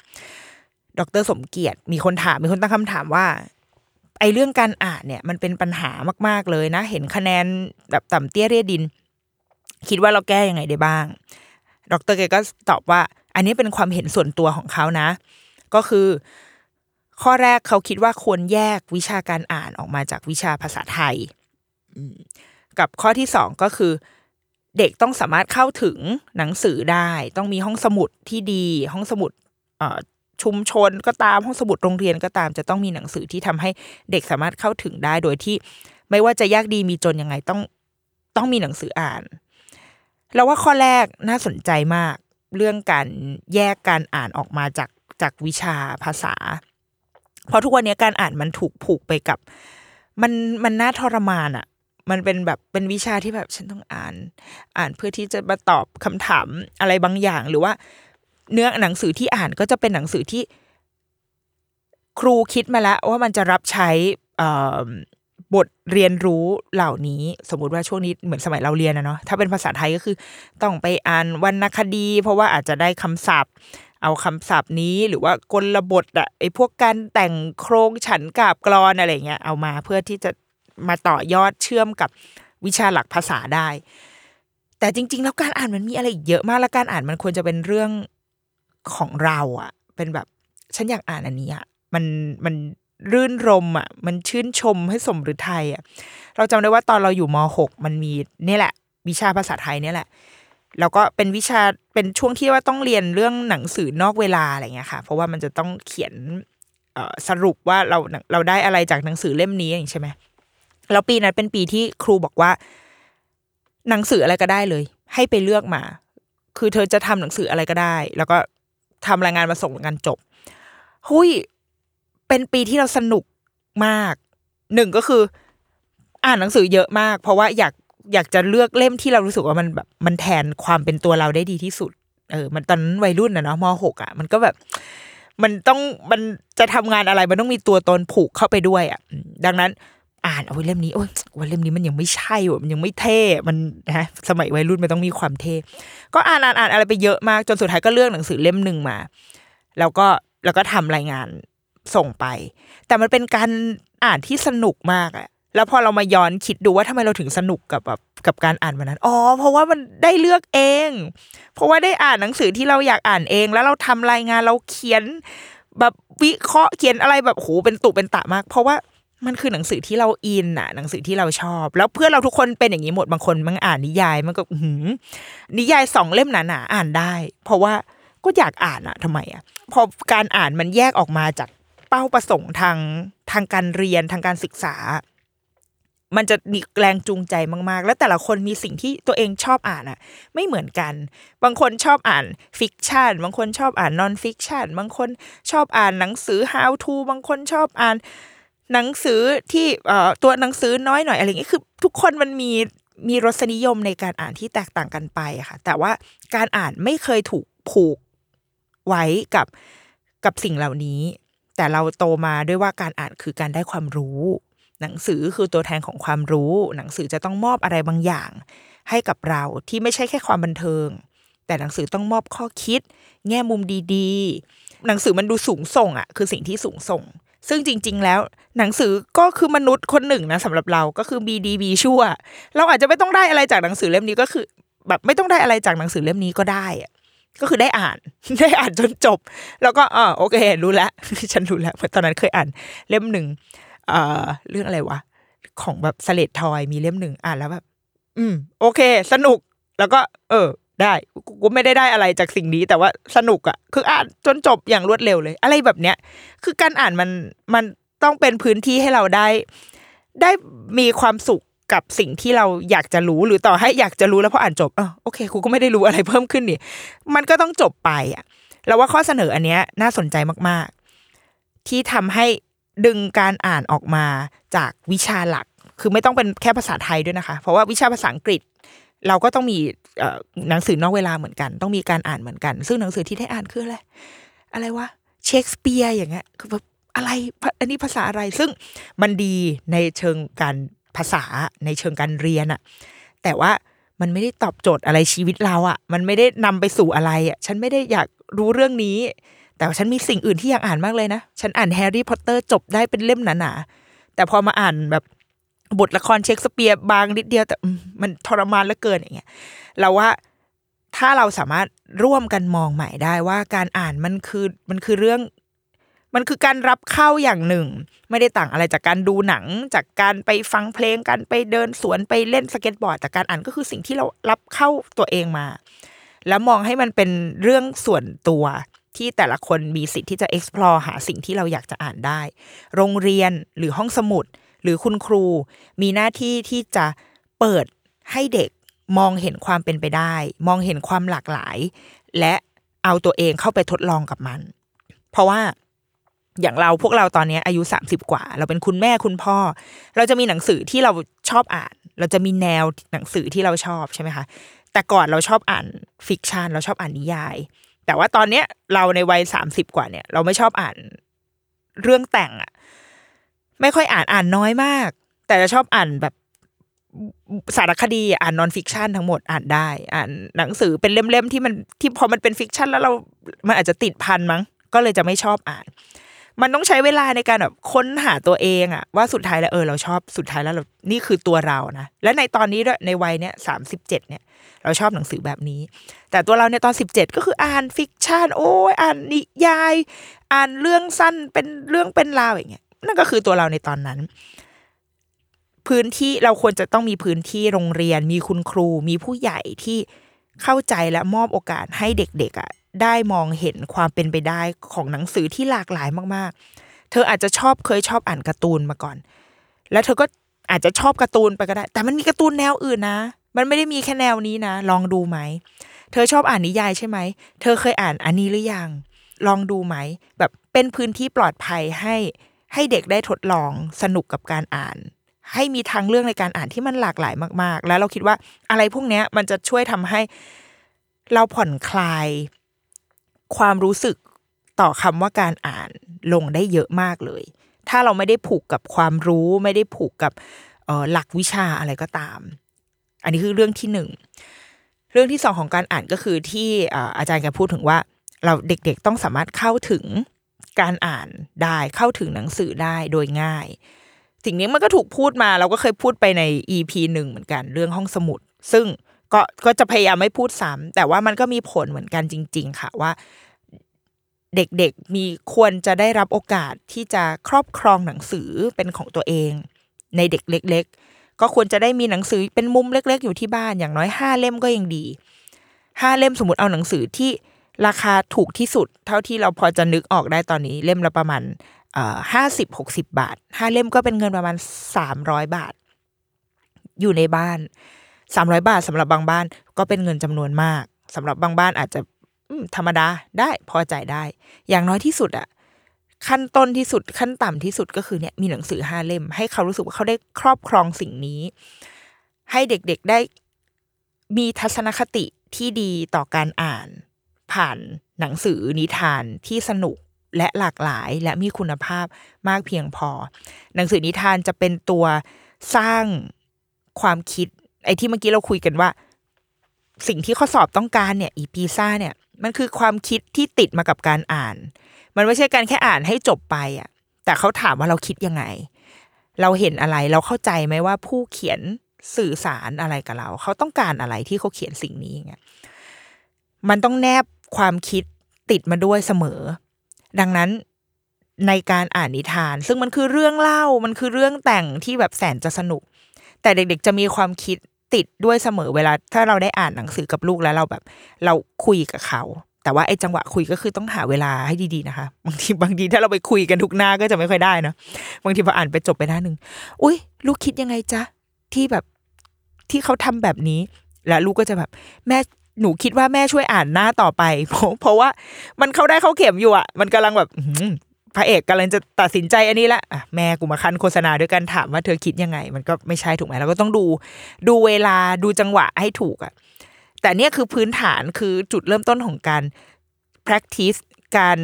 ดรสมเกียรติมีคนถามมีคนตั้งคำถามว่า ไอเรื่องการอ่านเนี่ย มันเป็นปัญหามาก ๆเลยนะ เห็นคะแนนแบบต่ำเตี้ยเรียดิน คิดว่าเราแก้ยังไงได้บ้าง ดรแกก็ตอบว่า อันนี้เป็นความเห็นส่วนตัวของเขานะ ก็คือ ข้อแรกเขาคิดว่าควรแยกวิชาการอ่านออกมาจากวิชาภาษาไทยกับข้อที่สองก็คือ เด็กต้องสามารถเข้าถึงหนังสือได้ ต้องมีห้องสมุดที่ดี ห้องสมุดชุมชนก็ตามห้องสมุดโรงเรียนก็ตาม จะต้องมีหนังสือที่ทำให้เด็กสามารถเข้าถึงได้โดยที่ไม่ว่าจะยากดีมีจนยังไงต้องต้องมีหนังสืออ่านเราว่าข้อแรกน่าสนใจมาก เรื่องการแยกการอ่านออกมาจากจากวิชาภาษา เพราะทุกวันนี้การอ่านมันถูกผูกไปกับ มันมันน่าทรมานอะ่ะ มันเป็นแบบเป็นวิชาที่แบบฉันต้องอ่าน อ่านเพื่อที่จะมาตอบคำถามอะไรบางอย่าง หรือว่า เนื้อหนังสือที่อ่านก็จะเป็นหนังสือที่ ครูคิดมาแล้วว่ามันจะรับใช้บทเรียนรู้เหล่านี้ สมมุติว่าช่วงนี้เหมือนสมัยเราเรียนนะเนาะถ้าเป็นภาษาไทยก็คือ ต้องไปอ่านวรรณคดี เพราะว่าอาจจะได้คำศัพท์ เอาคำศัพท์นี้หรือว่ากลบทอะไอพวกการแต่งโครงฉันกาบกรอนอะไรเงี้ยเอามาเพื่อที่จะ มาต่อยอดเชื่อมกับวิชาหลักภาษาได้ แต่จริง ๆ แล้วการอ่านมันมีอะไรเยอะมากและการอ่านมันควรจะเป็นเรื่องของเราอะเป็นแบบฉันอยากอ่านอันนี้อะมันมันรื่นรมอะมันชื่นชมให้สมฤทัยอะเราจำได้ว่าตอนเราอยู่มหกมันมีนี่แหละ วิชาภาษาไทยเนี่ยแหละ แล้วก็เป็นวิชาเป็นช่วงที่ว่าต้องเรียนเรื่องหนังสือนอกเวลาอะไรเงี้ยค่ะ เพราะว่ามันจะต้องเขียนสรุปว่าเราเราได้อะไรจากหนังสือเล่มนี้อย่างใช่ไหม แล้วปีนั้นเป็นปีที่ครูบอกว่า หนังสืออะไรก็ได้เลย ให้ไปเลือกมา คือเธอจะทำหนังสืออะไรก็ได้ แล้วก็ทำรายงานมาส่งงานจบหุยเป็นปีที่เราสนุกมากหนึ่งก็คือ อ่านหนังสือเยอะมาก เพราะว่าอยากอยากจะเลือกเล่มที่เรารู้สึกว่ามันแบบ มันแทนความเป็นตัวเราได้ดีที่สุด เออ มันตอนวัยรุ่นนะเนาะมหกอะ มันก็แบบ มันต้องมันจะทำงานอะไร มันต้องมีตัวตนผูกเข้าไปด้วยอะ ดังนั้น อ่านเอาไว้เล่มนี้โอ้ยวันเล่มนี้มันยังไม่ใช่ว่ะมันยังไม่เท่มันนะสมัยวัยรุ่นมันต้องมีความเท่ก็อ่านอ่านอ่านอะไรไปเยอะมากจนสุดท้ายก็เลือกหนังสือเล่มหนึ่งมา แล้วก็แล้วก็ทำรายงานส่งไป แต่มันเป็นการอ่านที่สนุกมากอะแล้วพอเรามาย้อนคิดดูว่าทำไมเราถึงสนุกกับแบบกับการอ่านวันนั้นอ๋อเพราะว่ามันได้เลือกเอง เพราะว่าได้อ่านหนังสือที่เราอยากอ่านเอง แล้วเราทำรายงานเราเขียน แบบวิเคราะห์เขียนอะไรแบบโหเป็นตุเป็นตะมาก เพราะว่า มันคือหนังสือที่เราอินอะหนังสือที่เราชอบ แล้วเพื่อนเราทุกคนเป็นอย่างนี้หมดบางคนมันอ่านนิยายมันก็หือนิยายสองเล่มหนาๆอ่านได้ เพราะว่าก็อยากอ่านอะทำไมอะพอการอ่านมันแยกออกมาจากเป้าประสงค์ทางทางการเรียนทางการศึกษา มันจะมีแรงจูงใจมาก ๆ แล้วแต่ละคนมีสิ่งที่ตัวเองชอบอ่านอะไม่เหมือนกัน บางคนชอบอ่าน fiction บางคนชอบอ่าน non-fiction บางคนชอบอ่านหนังสือ how to บางคนชอบอ่าน หนังสือที่เอ่อตัวหนังสือน้อยหน่อยอะไรอย่างเงี้ยคือ ทุกคนมันมีมีรสนิยมในการอ่านที่แตกต่างกันไปอะค่ะ แต่ว่าการอ่านไม่เคยถูกผูกไว้กับกับสิ่งเหล่านี้ แต่เราโตมาด้วยว่าการอ่านคือการได้ความรู้ หนังสือคือตัวแทนของความรู้ หนังสือจะต้องมอบอะไรบางอย่าง ให้กับเราที่ไม่ใช่แค่ความบันเทิง แต่หนังสือต้องมอบข้อคิด แง่มุมดี ๆ หนังสือมันดูสูงส่งอะ คือสิ่งที่สูงส่ง ซึ่งจริง ๆ แล้วหนังสือก็คือมนุษย์คนหนึ่งนะสำหรับเราก็คือบีดีบีชั่ว เราอาจจะไม่ต้องได้อะไรจากหนังสือเล่มนี้ก็คือ แบบไม่ต้องได้อะไรจากหนังสือเล่มนี้ก็ได้อะก็คือได้อ่านได้อ่านจนจบ แล้วก็อ่าโอเค รู้แล้วฉันรู้แล้วเพราะตอนนั้นเคยอ่านเล่มหนึ่งเอ่อเรื่องอะไรวะของแบบสเลดทอยมีเล่มหนึ่งอ่านแล้วแบบ อืม โอเค สนุก แล้วก็ เออ ได้กูไม่ได้ได้อะไรจากสิ่งนี้แต่ว่าสนุกอะคืออ่านจนจบอย่างรวดเร็วเลย อะไรแบบเนี้ย คือการอ่านมันมันต้องเป็นพื้นที่ให้เราได้ ได้มีความสุขกับสิ่งที่เราอยากจะรู้หรือต่อให้อยากจะรู้แล้วพออ่านจบเออโอเคกูก็ไม่ได้รู้อะไรเพิ่มขึ้นนี่มันก็ต้องจบไปอะเราว่าข้อเสนออันเนี้ยน่าสนใจมาก ๆ ที่ทำให้ดึงการอ่านออกมาจากวิชาหลัก คือไม่ต้องเป็นแค่ภาษาไทยด้วยนะคะ เพราะว่าวิชาภาษาอังกฤษ เราก็ต้องมีหนังสือนอกเวลาเหมือนกัน ต้องมีการอ่านเหมือนกัน ซึ่งหนังสือที่ได้อ่านคืออะไรอะไรวะเชคสเปียร์อย่างเงี้ยคือแบบอะไรอันนี้ภาษาอะไรซึ่งมันดีในเชิงการภาษาในเชิงการเรียนอะแต่ว่ามันไม่ได้ตอบโจทย์อะไรชีวิตเราอะมันไม่ได้นำไปสู่อะไรอะฉันไม่ได้อยากรู้เรื่องนี้ แต่ฉันมีสิ่งอื่นที่อยากอ่านมากเลยนะ ฉันอ่านแฮร์รี่พอตเตอร์จบได้เป็นเล่มหนาๆแต่พอมาอ่านแบบ บทละครเชคสเปียร์บางนิดเดียวแต่มันทรมานเหลือเกินอย่างเงี้ยเราว่าถ้าเราสามารถร่วมกันมองใหม่ได้ว่าการอ่านมันคือมันคือเรื่อง มันคือการรับเข้าอย่างหนึ่ง ไม่ได้ต่างอะไรจากการดูหนัง จากการไปฟังเพลงการไปเดินสวนไปเล่นสเก็ตบอร์ดจากการอ่านก็คือสิ่งที่เรารับเข้าตัวเองมา แล้วมองให้มันเป็นเรื่องส่วนตัวที่แต่ละคนมีสิทธิ์ที่จะ explore หาสิ่งที่เราอยากจะอ่านได้ โรงเรียนหรือห้องสมุด หรือคุณครูมีหน้าที่ที่จะเปิดให้เด็กมองเห็นความเป็นไปได้ มองเห็นความหลากหลาย และเอาตัวเองเข้าไปทดลองกับมัน เพราะว่าอย่างเราพวกเราตอนนี้อายุ 30 กว่า เราเป็นคุณแม่คุณพ่อ เราจะมีหนังสือที่เราชอบอ่าน เราจะมีแนวหนังสือที่เราชอบใช่ไหมคะแต่ก่อนเราชอบอ่านฟิกชันเราชอบอ่านนิยาย แต่ว่าตอนเนี้ยเราในวัยสามสิบกว่าเนี่ย เราไม่ชอบอ่านเรื่องแต่งอะ ไม่ค่อยอ่านอ่านน้อยมาก แต่จะชอบอ่านแบบสารคดีอ่าน non-fiction ทั้งหมดอ่านได้ อ่านหนังสือเป็นเล่มๆที่มันที่พอมันเป็น fiction แล้วเรา มันอาจจะติดพันมั้ง ก็เลยจะไม่ชอบอ่าน มันต้องใช้เวลาในการแบบค้นหาตัวเองอะว่าสุดท้ายแล้วเออเราชอบสุดท้ายแล้วเรานี่คือตัวเรานะและในตอนนี้ด้วยในวัยเนี้ยสามสิบเจ็ดเนี่ย เราชอบหนังสือแบบนี้ แต่ตัวเราในตอนสิบเจ็ดก็คืออ่าน fiction โอ้ยอ่านนิยาย อ่านเรื่องสั้นเป็นเรื่องเป็นราวอย่างเงี้ย นั่นก็คือตัวเราในตอนนั้น พื้นที่เราควรจะต้องมีพื้นที่โรงเรียน มีคุณครู มีผู้ใหญ่ที่เข้าใจและมอบโอกาสให้เด็กๆอะได้มองเห็นความเป็นไปได้ของหนังสือที่หลากหลายมากๆ เธออาจจะชอบเคยชอบอ่านการ์ตูนมาก่อน แล้วเธอก็อาจจะชอบการ์ตูนไปก็ได้ แต่มันมีการ์ตูนแนวอื่นนะ มันไม่ได้มีแค่แนวนี้นะ ลองดูไหม เธอชอบอ่านนิยายใช่ไหม เธอเคยอ่านอันนี้หรือยัง ลองดูไหม แบบเป็นพื้นที่ปลอดภัยให้ ให้เด็กได้ทดลองสนุกกับการอ่าน ให้มีทางเลือกในการอ่านที่มันหลากหลายมาก ๆ แล้วเราคิดว่าอะไรพวกนี้มันจะช่วยทำให้เราผ่อนคลาย ความรู้สึกต่อคำว่าการอ่านลงได้เยอะมากเลย ถ้าเราไม่ได้ผูกกับความรู้ไม่ได้ผูกกับออหลักวิชาอะไรก็ตาม อันนี้คือเรื่องที่หนึ่งเรื่องที่สองของการอ่านก็คือที่อาอาจารย์แกพูดถึงว่า เราเด็กๆต้องสามารถเข้าถึง การอ่านได้เข้าถึงหนังสือได้โดยง่าย สิ่งนี้มันก็ถูกพูดมาเราก็เคยพูดไปใน EP หนึ่งเหมือนกันเรื่องห้องสมุด ซึ่งก็ก็จะพยายามไม่พูดซ้ำแต่ว่ามันก็มีผลเหมือนกันจริง ๆ ค่ะว่า เด็กๆมีควรจะได้รับโอกาสที่จะครอบครองหนังสือเป็นของตัวเอง ในเด็กเล็ก ๆ ก็ควรจะได้มีหนังสือเป็นมุมเล็ก ๆ อยู่ที่บ้านอย่างน้อยห้าเล่มก็ยังดีห้าเล่มสมมติเอาหนังสือที่ ราคาถูกที่สุด เท่าที่เราพอจะนึกออกได้ตอนนี้ เล่มละประมาณห้าสิบหกสิบาทห้าเล่มก็เป็นเงินประมาณสามร้อยบาท อยู่ในบ้านสามร้อยบาทสำหรับบางบ้านก็เป็นเงินจำนวนมากสำหรับบางบ้านอาจจะธรรมดาได้พอใจายได้ อย่างน้อยที่สุดอะขั้นต้นที่สุดขั้นต่ำที่สุดก็คือเนี่ยมีหนังสือห้าเล่ม ให้เขารู้สึกว่าเขาได้ครอบครองสิ่งนี้ ให้เด็กๆได้มีทัศนคติที่ดีต่อการอ่าน ผ่านหนังสือนิทานที่สนุกและหลากหลายและมีคุณภาพมากเพียงพอ หนังสือนิทานจะเป็นตัวสร้างความคิด ไอ้ที่เมื่อกี้เราคุยกันว่า สิ่งที่ข้อสอบต้องการเนี่ย อีพีซ่าเนี่ย มันคือความคิดที่ติดมากับการอ่าน มันไม่ใช่การแค่อ่านให้จบไปอะ แต่เขาถามว่าเราคิดยังไง เราเห็นอะไรเราเข้าใจไหมว่าผู้เขียนสื่อสารอะไรกับเรา เขาต้องการอะไรที่เขาเขียนสิ่งนี้เงี้ยมันต้องแนบ ความคิดติดมาด้วยเสมอ ดังนั้นในการอ่านนิทาน ซึ่งมันคือเรื่องเล่ามันคือเรื่องแต่งที่แบบแสนจะสนุก แต่เด็กๆจะมีความคิดติดด้วยเสมอเวลา ถ้าเราได้อ่านหนังสือกับลูกแล้วเราแบบ เราคุยกับเขา แต่ว่าไอ้จังหวะคุยก็คือต้องหาเวลาให้ดีๆนะคะ บางทีบางทีถ้าเราไปคุยกันทุกหน้าก็จะไม่ค่อยได้เนอะบางทีพออ่านไปจบไปหน้าหนึ่งอุ้ยลูกคิดยังไงจ๊ะที่แบบที่เขาทำแบบนี้ แล้วลูกก็จะแบบ แม่ หนูคิดว่าแม่ช่วยอ่านหน้าต่อไป เพราะว่ามันเข้าได้เข้าเข็มอยู่อะ มันกำลังแบบพระเอกกำลังจะตัดสินใจอันนี้ละอะแม่กูมาคันโฆษณาด้วยกันถามว่าเธอคิดยังไง มันก็ไม่ใช่ถูกไหมเราก็ต้องดูดูเวลาดูจังหวะให้ถูกอะแต่เนี่ยคือพื้นฐานคือจุดเริ่มต้นของการ practice การ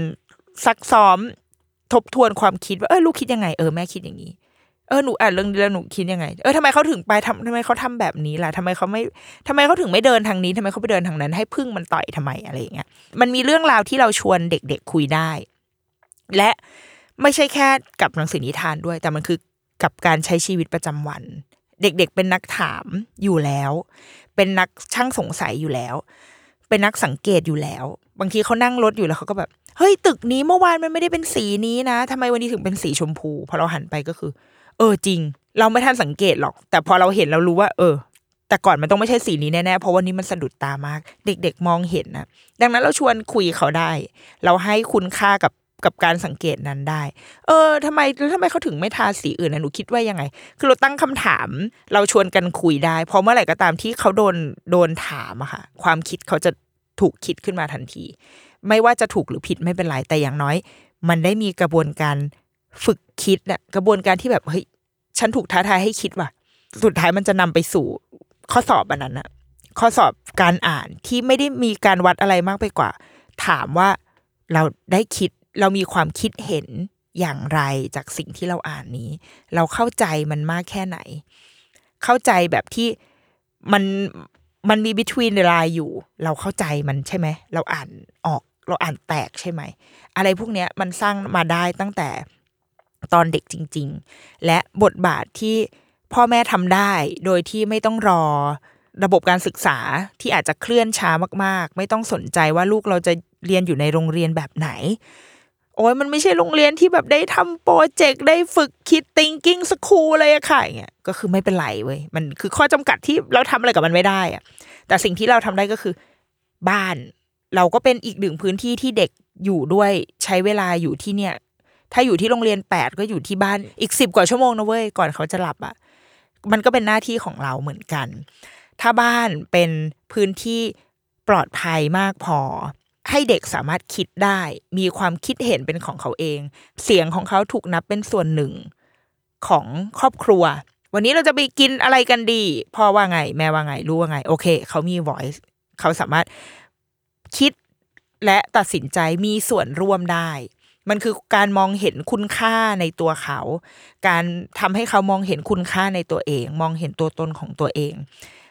ซักซ้อมทบทวนความคิดว่าเออลูกคิดยังไงเออแม่คิดอย่างนี้ เออหนูอ่านเรื่องนี้แล้วหนูคิดยังไง เออทำไมเขาถึงไปทำทำไมเขาทำแบบนี้ล่ะทำไมเขาไม่ทำไมเขาถึงไม่เดินทางนี้ทำไมเขาไปเดินทางนั้น ให้พึ่งมันต่อยทำไมอะไรอย่างเงี้ยมันมีเรื่องราวที่เราชวนเด็ก ๆ คุยได้ และไม่ใช่แค่กับหนังสือนิทานด้วย แต่มันคือกับการใช้ชีวิตประจำวัน เด็กๆเป็นนักถามอยู่แล้ว เป็นนักช่างสงสัยอยู่แล้ว เป็นนักสังเกตอยู่แล้ว บางทีเขานั่งรถอยู่แล้วเขาก็แบบเฮ้ยตึกนี้เมื่อวานมันไม่ได้เป็นสีนี้นะทำไมวันนี้ถึงเป็นสีชมพูพอเราหันไปก็คือ เออจริง เราไม่ทันสังเกตหรอก แต่พอเราเห็นเรารู้ว่า เออ แต่ก่อนมันต้องไม่ใช่สีนี้แน่ๆเพราะวันนี้มันสะดุดตามาก เด็ก ๆ มองเห็นนะดังนั้นเราชวนคุยเขาได้ เราให้คุณค่ากับกับการสังเกตนั้นได้ เออทำไมแล้วทำไมเขาถึงไม่ทาสีอื่นนะหนูคิดว่ายังไง คือเราตั้งคำถาม เราชวนกันคุยได้ เพราะเมื่อไหร่ก็ตามที่เขาโดนโดนถามอะค่ะ ความคิดเขาจะถูกคิดขึ้นมาทันที ไม่ว่าจะถูกหรือผิดไม่เป็นไร แต่อย่างน้อย มันได้มีกระบวนการ ฝึกคิดอะกระบวนการที่แบบเฮ้ยฉันถูกท้าทายให้คิดว่ะ สุดท้ายมันจะนำไปสู่ข้อสอบอันนั้นอะข้อสอบการอ่านที่ไม่ได้มีการวัดอะไรมากไปกว่า ถามว่าเราได้คิดเรามีความคิดเห็นอย่างไรจากสิ่งที่เราอ่านนี้ เราเข้าใจมันมากแค่ไหน เข้าใจแบบที่มันมันมี between the line อยู่ เราเข้าใจมันใช่ไหม เราอ่านออก เราอ่านแตกใช่ไหม อะไรพวกเนี้ยมันสร้างมาได้ตั้งแต่ ตอนเด็กจริง ๆ และบทบาทที่พ่อแม่ทำได้โดยที่ไม่ต้องรอระบบการศึกษาที่อาจจะเคลื่อนช้ามาก ๆ ไม่ต้องสนใจว่าลูกเราจะเรียนอยู่ในโรงเรียนแบบไหน โอ้ยมันไม่ใช่โรงเรียนที่แบบได้ทำโปรเจกต์ได้ฝึกคิด thinking school อะไรอะค่ะอย่างเงี้ยก็คือไม่เป็นไรเว้ยมันคือข้อจำกัดที่เราทำอะไรกับมันไม่ได้อะแต่สิ่งที่เราทำได้ก็คือ บ้าน เราก็เป็นอีกหนึ่งพื้นที่ที่เด็กอยู่ด้วยใช้เวลาอยู่ที่เนี่ย ถ้าอยู่ที่โรงเรียนแปดก็อยู่ที่บ้านอีกสิบกว่าชั่วโมงนะเว้ยก่อนเขาจะหลับอะมันก็เป็นหน้าที่ของเราเหมือนกัน ถ้าบ้านเป็นพื้นที่ปลอดภัยมากพอ ให้เด็กสามารถคิดได้ มีความคิดเห็นเป็นของเขาเอง เสียงของเขาถูกนับเป็นส่วนหนึ่งของครอบครัว วันนี้เราจะไปกินอะไรกันดีพ่อว่าไง แม่ว่าไงรู้ว่าไง โอเค เขามี voice เขาสามารถคิดและตัดสินใจมีส่วนร่วมได้ มันคือการมองเห็นคุณค่าในตัวเขา การทำให้เขามองเห็นคุณค่าในตัวเอง มองเห็นตัวตนของตัวเอง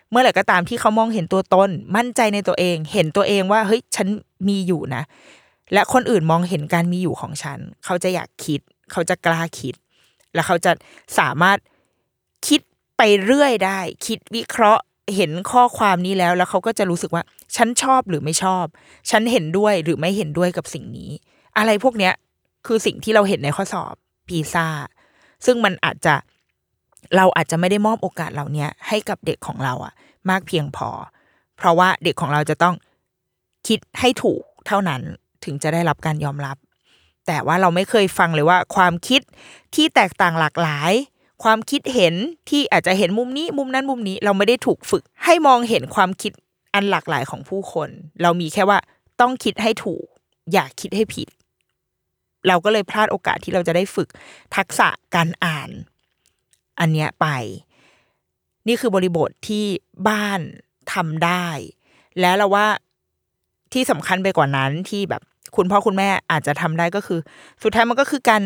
เมื่อไหร่ก็ตามที่เขามองเห็นตัวตน มั่นใจในตัวเอง เห็นตัวเองว่าเฮ้ยฉันมีอยู่นะ และคนอื่นมองเห็นการมีอยู่ของฉัน เขาจะอยากคิด เขาจะกล้าคิด แล้วเขาจะสามารถคิดไปเรื่อยได้ คิดวิเคราะห์เห็นข้อความนี้แล้วแล้วเขาก็จะรู้สึกว่า ฉันชอบหรือไม่ชอบ ฉันเห็นด้วยหรือไม่เห็นด้วยกับสิ่งนี้ อะไรพวกเนี้ย คือสิ่งที่เราเห็นในข้อสอบพีซ่าซึ่งมันอาจจะเราอาจจะไม่ได้มอบโอกาสเหล่านี้ให้กับเด็กของเราอะมากเพียงพอ เพราะว่าเด็กของเราจะต้องคิดให้ถูกเท่านั้นถึงจะได้รับการยอมรับ แต่ว่าเราไม่เคยฟังเลยว่า ความคิดที่แตกต่างหลากหลาย ความคิดเห็นที่อาจจะเห็นมุมนี้ มุมนั้นมุมนี้เราไม่ได้ถูกฝึก ให้มองเห็นความคิดอันหลากหลายของผู้คน เรามีแค่ว่าต้องคิดให้ถูก อย่าคิดให้ผิด เราก็เลยพลาดโอกาสที่เราจะได้ฝึกทักษะการอ่าน อันเนี้ยไป นี่คือบริบทที่บ้านทำได้ แล้วเราว่าที่สำคัญไปกว่านั้นที่แบบคุณพ่อคุณแม่อาจจะทำได้ก็คือ สุดท้ายมันก็คือการ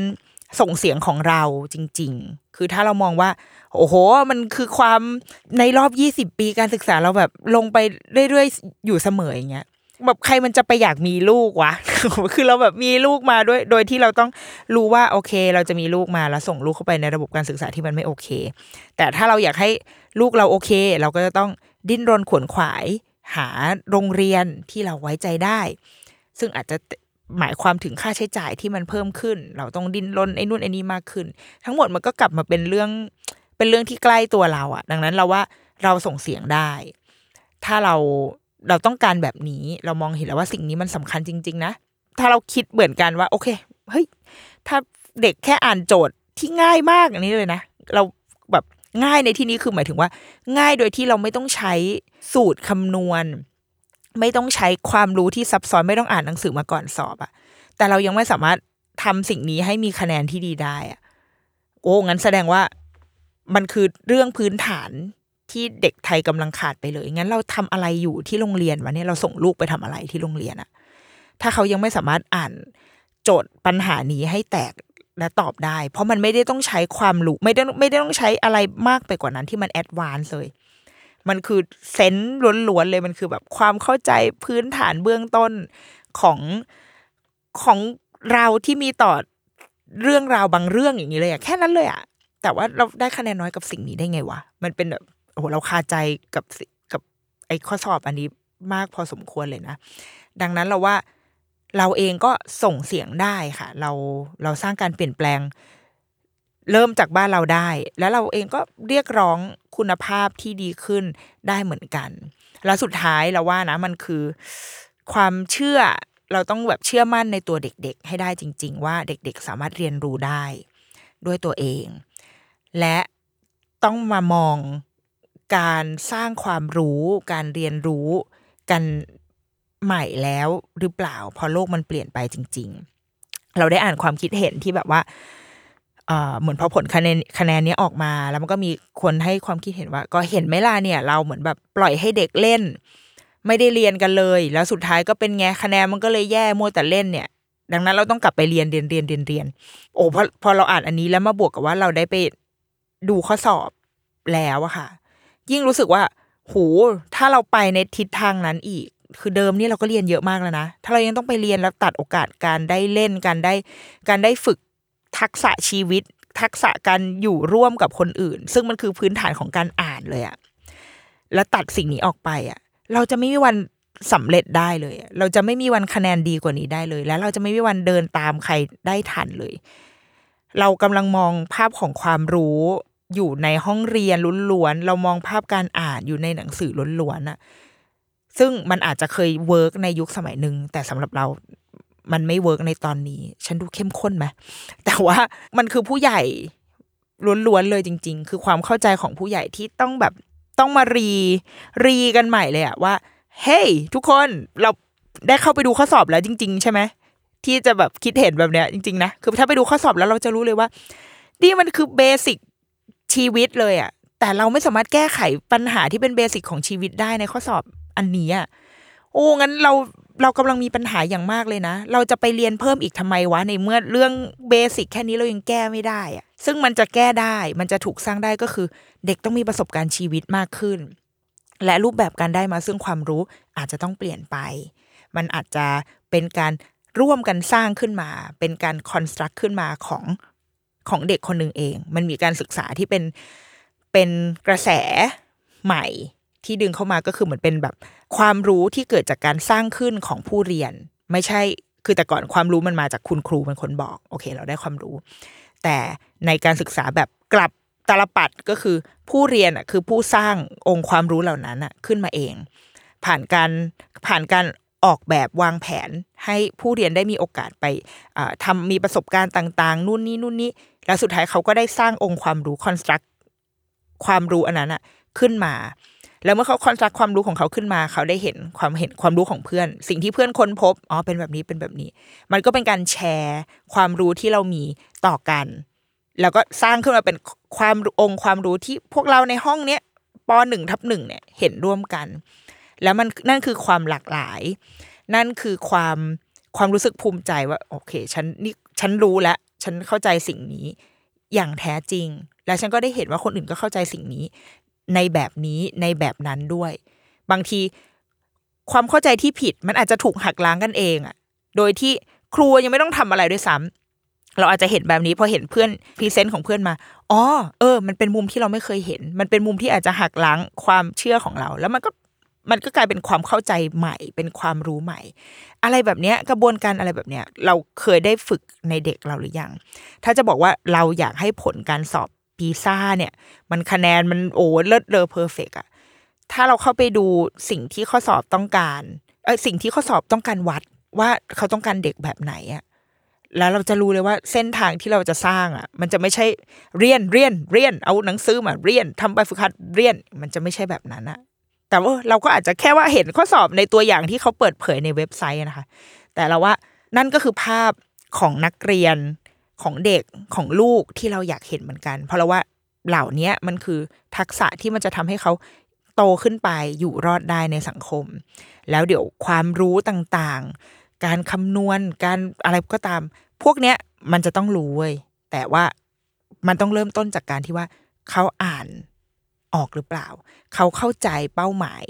ส่งเสียงของเราจริง ๆ คือถ้าเรามองว่า โอ้โห มันคือความในรอบยี่สิบปีการศึกษาเราแบบลงไปเรื่อยๆ อยู่เสมออย่างเงี้ย แบบใครมันจะไปอยากมีลูกวะ คือเราแบบมีลูกมาด้วย โดยที่เราต้องรู้ว่าโอเค เราจะมีลูกมาแล้วส่งลูกเข้าไปในระบบการศึกษาที่มันไม่โอเค แต่ถ้าเราอยากให้ลูกเราโอเค เราก็จะต้องดิ้นรนขวนขวาย หาโรงเรียนที่เราไว้ใจได้ ซึ่งอาจจะหมายความถึงค่าใช้จ่ายที่มันเพิ่มขึ้น เราต้องดิ้นรนไอ้นู่นไอ้นี่มากขึ้น ทั้งหมดมันก็กลับมาเป็นเรื่องเป็นเรื่องที่ใกล้ตัวเราอะดังนั้นเราว่าเราส่งเสียงได้ ถ้าเรา เราต้องการแบบนี้ เรามองเห็นแล้วว่าสิ่งนี้มันสำคัญจริง ๆ นะ ถ้าเราคิดเหมือนกันว่า โอเค เฮ้ย ถ้าเด็กแค่อ่านโจทย์ที่ง่ายมากอันนี้เลยนะ เราแบบง่ายในที่นี้คือหมายถึงว่า ง่ายโดยที่เราไม่ต้องใช้สูตรคำนวณ ไม่ต้องใช้ความรู้ที่ซับซ้อนไม่ต้องอ่านหนังสือมาก่อนสอบอะแต่เรายังไม่สามารถทำสิ่งนี้ให้มีคะแนนที่ดีได้อะโอ้งั้นแสดงว่ามันคือเรื่องพื้นฐาน ที่เด็กไทยกำลังขาดไปเลยงั้นเราทำอะไรอยู่ที่โรงเรียนวะเนี่ยเราส่งลูกไปทำอะไรที่โรงเรียนอะถ้าเขายังไม่สามารถอ่านโจทย์ปัญหานี้ให้แตกและตอบได้ เพราะมันไม่ได้ต้องใช้ความรู้ไม่ได้ไม่ได้ต้องใช้อะไรมากไปกว่านั้นที่มัน advance เลย มันคือ sense ล้วนๆเลยมันคือแบบความเข้าใจพื้นฐานเบื้องต้นของของเราที่มีต่อเรื่องราวบางเรื่องอย่างนี้เลยอะแค่นั้นเลยอะแต่ว่าเราได้คะแนนน้อยกับสิ่งนี้ได้ไงวะมันเป็นแบบ โอ้โหเราคาใจกับกับไอ้ข้อสอบอันนี้มากพอสมควรเลยนะ ดังนั้นเราว่าเราเองก็ส่งเสียงได้ค่ะ เราเราสร้างการเปลี่ยนแปลง เริ่มจากบ้านเราได้ แล้วเราเองก็เรียกร้องคุณภาพที่ดีขึ้นได้เหมือนกัน แล้วสุดท้ายเราว่านะมันคือความเชื่อเราต้องแบบเชื่อมั่นในตัวเด็กๆ ให้ได้จริง ๆ ว่าเด็กๆ สามารถเรียนรู้ได้ด้วยตัวเอง และต้องมามอง การสร้างความรู้ การเรียนรู้กันใหม่แล้วหรือเปล่า พอโลกมันเปลี่ยนไปจริง ๆ เราได้อ่านความคิดเห็นที่แบบว่าเหมือนพอผลคะแนนคะแนนนี้ออกมา แล้วมันก็มีคนให้ความคิดเห็นว่า ก็เห็นไหมล่ะเนี่ย เราเหมือนแบบปล่อยให้เด็กเล่น ไม่ได้เรียนกันเลย แล้วสุดท้ายก็เป็นไงคะแนนมันก็เลยแย่มัวแต่เล่นเนี่ย ดังนั้นเราต้องกลับไปเรียนเรียนเรียนเรียนเรียน โอ้พอพอเราอ่านอันนี้แล้วมาบวกกับว่าเราได้ไปดูข้อสอบแล้วอะค่ะ ยิ่งรู้สึกว่าหูถ้าเราไปในทิศทางนั้นอีก คือเดิมนี่เราก็เรียนเยอะมากแล้วนะ ถ้าเรายังต้องไปเรียนแล้วตัดโอกาสการได้เล่นการได้ การได้ฝึกทักษะชีวิต ทักษะการอยู่ร่วมกับคนอื่น ซึ่งมันคือพื้นฐานของการอ่านเลยอะแล้วตัดสิ่งนี้ออกไปอะเราจะไม่มีวันสำเร็จได้เลย เราจะไม่มีวันคะแนนดีกว่านี้ได้เลย แล้วเราจะไม่มีวันเดินตามใครได้ทันเลย เรากำลังมองภาพของความรู้ อยู่ในห้องเรียนล้วนๆเรามองภาพการอ่านอยู่ในหนังสือล้วนๆอะซึ่งมันอาจจะเคยเวิร์กในยุคสมัยหนึ่งแต่สำหรับเรามันไม่ work ในตอนนี้ ฉันดูเข้มข้นไหมแต่ว่ามันคือผู้ใหญ่ล้วนๆเลยจริง ๆ คือความเข้าใจของผู้ใหญ่ที่ต้องแบบต้องมา re re กันใหม่เลยอะว่า เฮ้ hey, ทุกคนเราได้เข้าไปดูข้อสอบแล้วจริง ๆ ใช่ไหมที่จะแบบคิดเห็นแบบเนี้ยจริง ๆ นะ คือถ้าไปดูข้อสอบแล้วเราจะรู้เลยว่านี่มันคือ basic ชีวิตเลยอะแต่เราไม่สามารถแก้ไขปัญหาที่เป็น basic ของชีวิตได้ในข้อสอบอันนี้อะโอ้งั้นเราเรากำลังมีปัญหาอย่างมากเลยนะ เราจะไปเรียนเพิ่มอีกทำไมวะในเมื่อเรื่องเบสิกแค่นี้เรายังแก้ไม่ได้อะซึ่งมันจะแก้ได้ มันจะถูกสร้างได้ก็คือ เด็กต้องมีประสบการณ์ชีวิตมากขึ้น และรูปแบบการได้มาซึ่งความรู้อาจจะต้องเปลี่ยนไป มันอาจจะเป็นการร่วมกันสร้างขึ้นมา เป็นการคอนสตรักขึ้นมาของ ของเด็กคนหนึ่งเอง มันมีการศึกษาที่เป็นเป็นกระแสใหม่ที่ดึงเข้ามาก็คือเหมือนเป็นแบบความรู้ที่เกิดจากการสร้างขึ้นของผู้เรียน ไม่ใช่คือแต่ก่อนความรู้มันมาจากคุณครูเป็นคนบอก โอเค เราได้ความรู้ แต่ในการศึกษาแบบกลับตาลปัดก็คือผู้เรียนอะคือผู้สร้างองค์ความรู้เหล่านั้นอะขึ้นมาเอง ผ่านการผ่านการออกแบบวางแผนให้ผู้เรียนได้มีโอกาสไปอ่าทำมีประสบการณ์ต่าง ๆ นู่นนี่นู่นนี่ แล้วสุดท้ายเขาก็ได้สร้างองค์ความรู้คอนสตรักความรู้อันนั้นอะขึ้นมา แล้วเมื่อเขาคอนสตรักความรู้ของเขาขึ้นมา เขาได้เห็นความเห็นความรู้ของเพื่อน สิ่งที่เพื่อนค้นพบอ๋อเป็นแบบนี้เป็นแบบนี้ มันก็เป็นการแชร์ความรู้ที่เรามีต่อกัน แล้วก็สร้างขึ้นมาเป็นความองค์ความรู้ที่พวกเราในห้องเนี้ยปหนึ่งทับหนึ่งเนี่ยเห็นร่วมกัน แล้วมันนั่นคือความหลากหลาย นั่นคือความความรู้สึกภูมิใจว่า โอเค ฉันนี่ฉันรู้แล้ว ฉันเข้าใจสิ่งนี้อย่างแท้จริง และฉันก็ได้เห็นว่าคนอื่นก็เข้าใจสิ่งนี้ ในแบบนี้ในแบบนั้นด้วย บางทีความเข้าใจที่ผิดมันอาจจะถูกหักล้างกันเองอะโดยที่ครูยังไม่ต้องทำอะไรด้วยซ้ำเราอาจจะเห็นแบบนี้พอเห็นเพื่อนพรีเซนต์ของเพื่อนมาอ๋อเออ มันเป็นมุมที่เราไม่เคยเห็น มันเป็นมุมที่อาจจะหักล้างความเชื่อของเรา แล้วมันก็ มันก็กลายเป็นความเข้าใจใหม่ เป็นความรู้ใหม่ อะไรแบบเนี้ยกระบวนการอะไรแบบเนี้ยเราเคยได้ฝึกในเด็กเราหรือยัง ถ้าจะบอกว่าเราอยากให้ผลการสอบปีซ่าเนี่ย มันคะแนนมันโอ้เลิศเลอเพอร์เฟกอะถ้าเราเข้าไปดูสิ่งที่ข้อสอบต้องการเออสิ่งที่ข้อสอบต้องการวัดว่าเขาต้องการเด็กแบบไหนอะแล้วเราจะรู้เลยว่าเส้นทางที่เราจะสร้างอะ มันจะไม่ใช่เรียนเรียนเรียนเอาหนังสือมาเรียนทำใบฝึกหัดเรียน มันจะไม่ใช่แบบนั้นอะ แต่ว่าเราก็อาจจะแค่ว่าเห็นข้อสอบในตัวอย่างที่เขาเปิดเผยในเว็บไซต์นะคะ แต่เราว่านั่นก็คือภาพของนักเรียนของเด็กของลูกที่เราอยากเห็นเหมือนกัน เพราะเราว่าเหล่านี้มันคือทักษะที่มันจะทำให้เขาโตขึ้นไปอยู่รอดได้ในสังคม แล้วเดี๋ยวความรู้ต่างๆ การคำนวณการอะไรก็ตาม พวกเนี้ยมันจะต้องรู้เว้ยแต่ว่ามันต้องเริ่มต้นจากการที่ว่าเขาอ่าน ออกหรือเปล่า เขาเข้าใจเป้าหมาย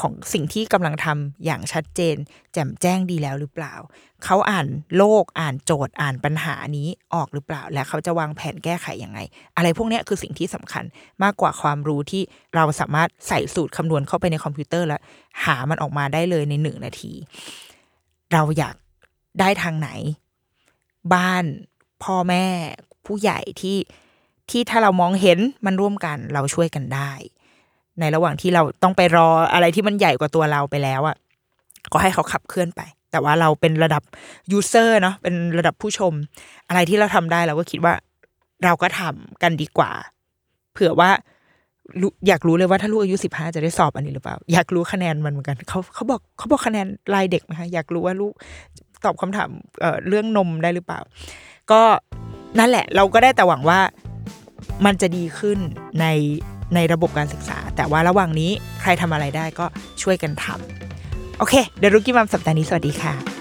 ของสิ่งที่กำลังทำอย่างชัดเจน แจ่มแจ้งดีแล้วหรือเปล่า เขาอ่านโลกอ่านโจทย์อ่านปัญหานี้ออกหรือเปล่า และเขาจะวางแผนแก้ไขยังไง อะไรพวกนี้คือสิ่งที่สำคัญมากกว่าความรู้ที่เราสามารถใส่สูตรคำนวณเข้าไปในคอมพิวเตอร์แล้ว หามันออกมาได้เลยในหนึ่งนาที เราอยากได้ทางไหน บ้านพ่อแม่ผู้ใหญ่ที่ ที่ถ้าเรามองเห็นมันร่วมกันเราช่วยกันได้ ในระหว่างที่เราต้องไปรออะไรที่มันใหญ่กว่าตัวเราไปแล้วอะก็ให้เขาขับเคลื่อนไป แต่ว่าเราเป็นระดับยูเซอร์เนาะเป็นระดับผู้ชม อะไรที่เราทำได้เราก็คิดว่า เราก็ทำกันดีกว่า เผื่อว่ารู้อยากรู้เลยว่าถ้าลูกอายุสิบห้าจะได้สอบอันนี้หรือเปล่า อยากรู้คะแนนมันเหมือนกันเขาเขาบอกเขาบอกคะแนนรายเด็กไหมคะอยากรู้ว่าลูกตอบคำถามเอ่อเรื่องนมได้หรือเปล่า ก็นั่นแหละ เราก็ได้แต่หวังว่า มันจะดีขึ้นในในระบบการศึกษา แต่ว่าระหว่างนี้ใครทำอะไรได้ก็ช่วยกันทำโอเค เดรุกี้มัมสัปดาห์นี้สวัสดีค่ะ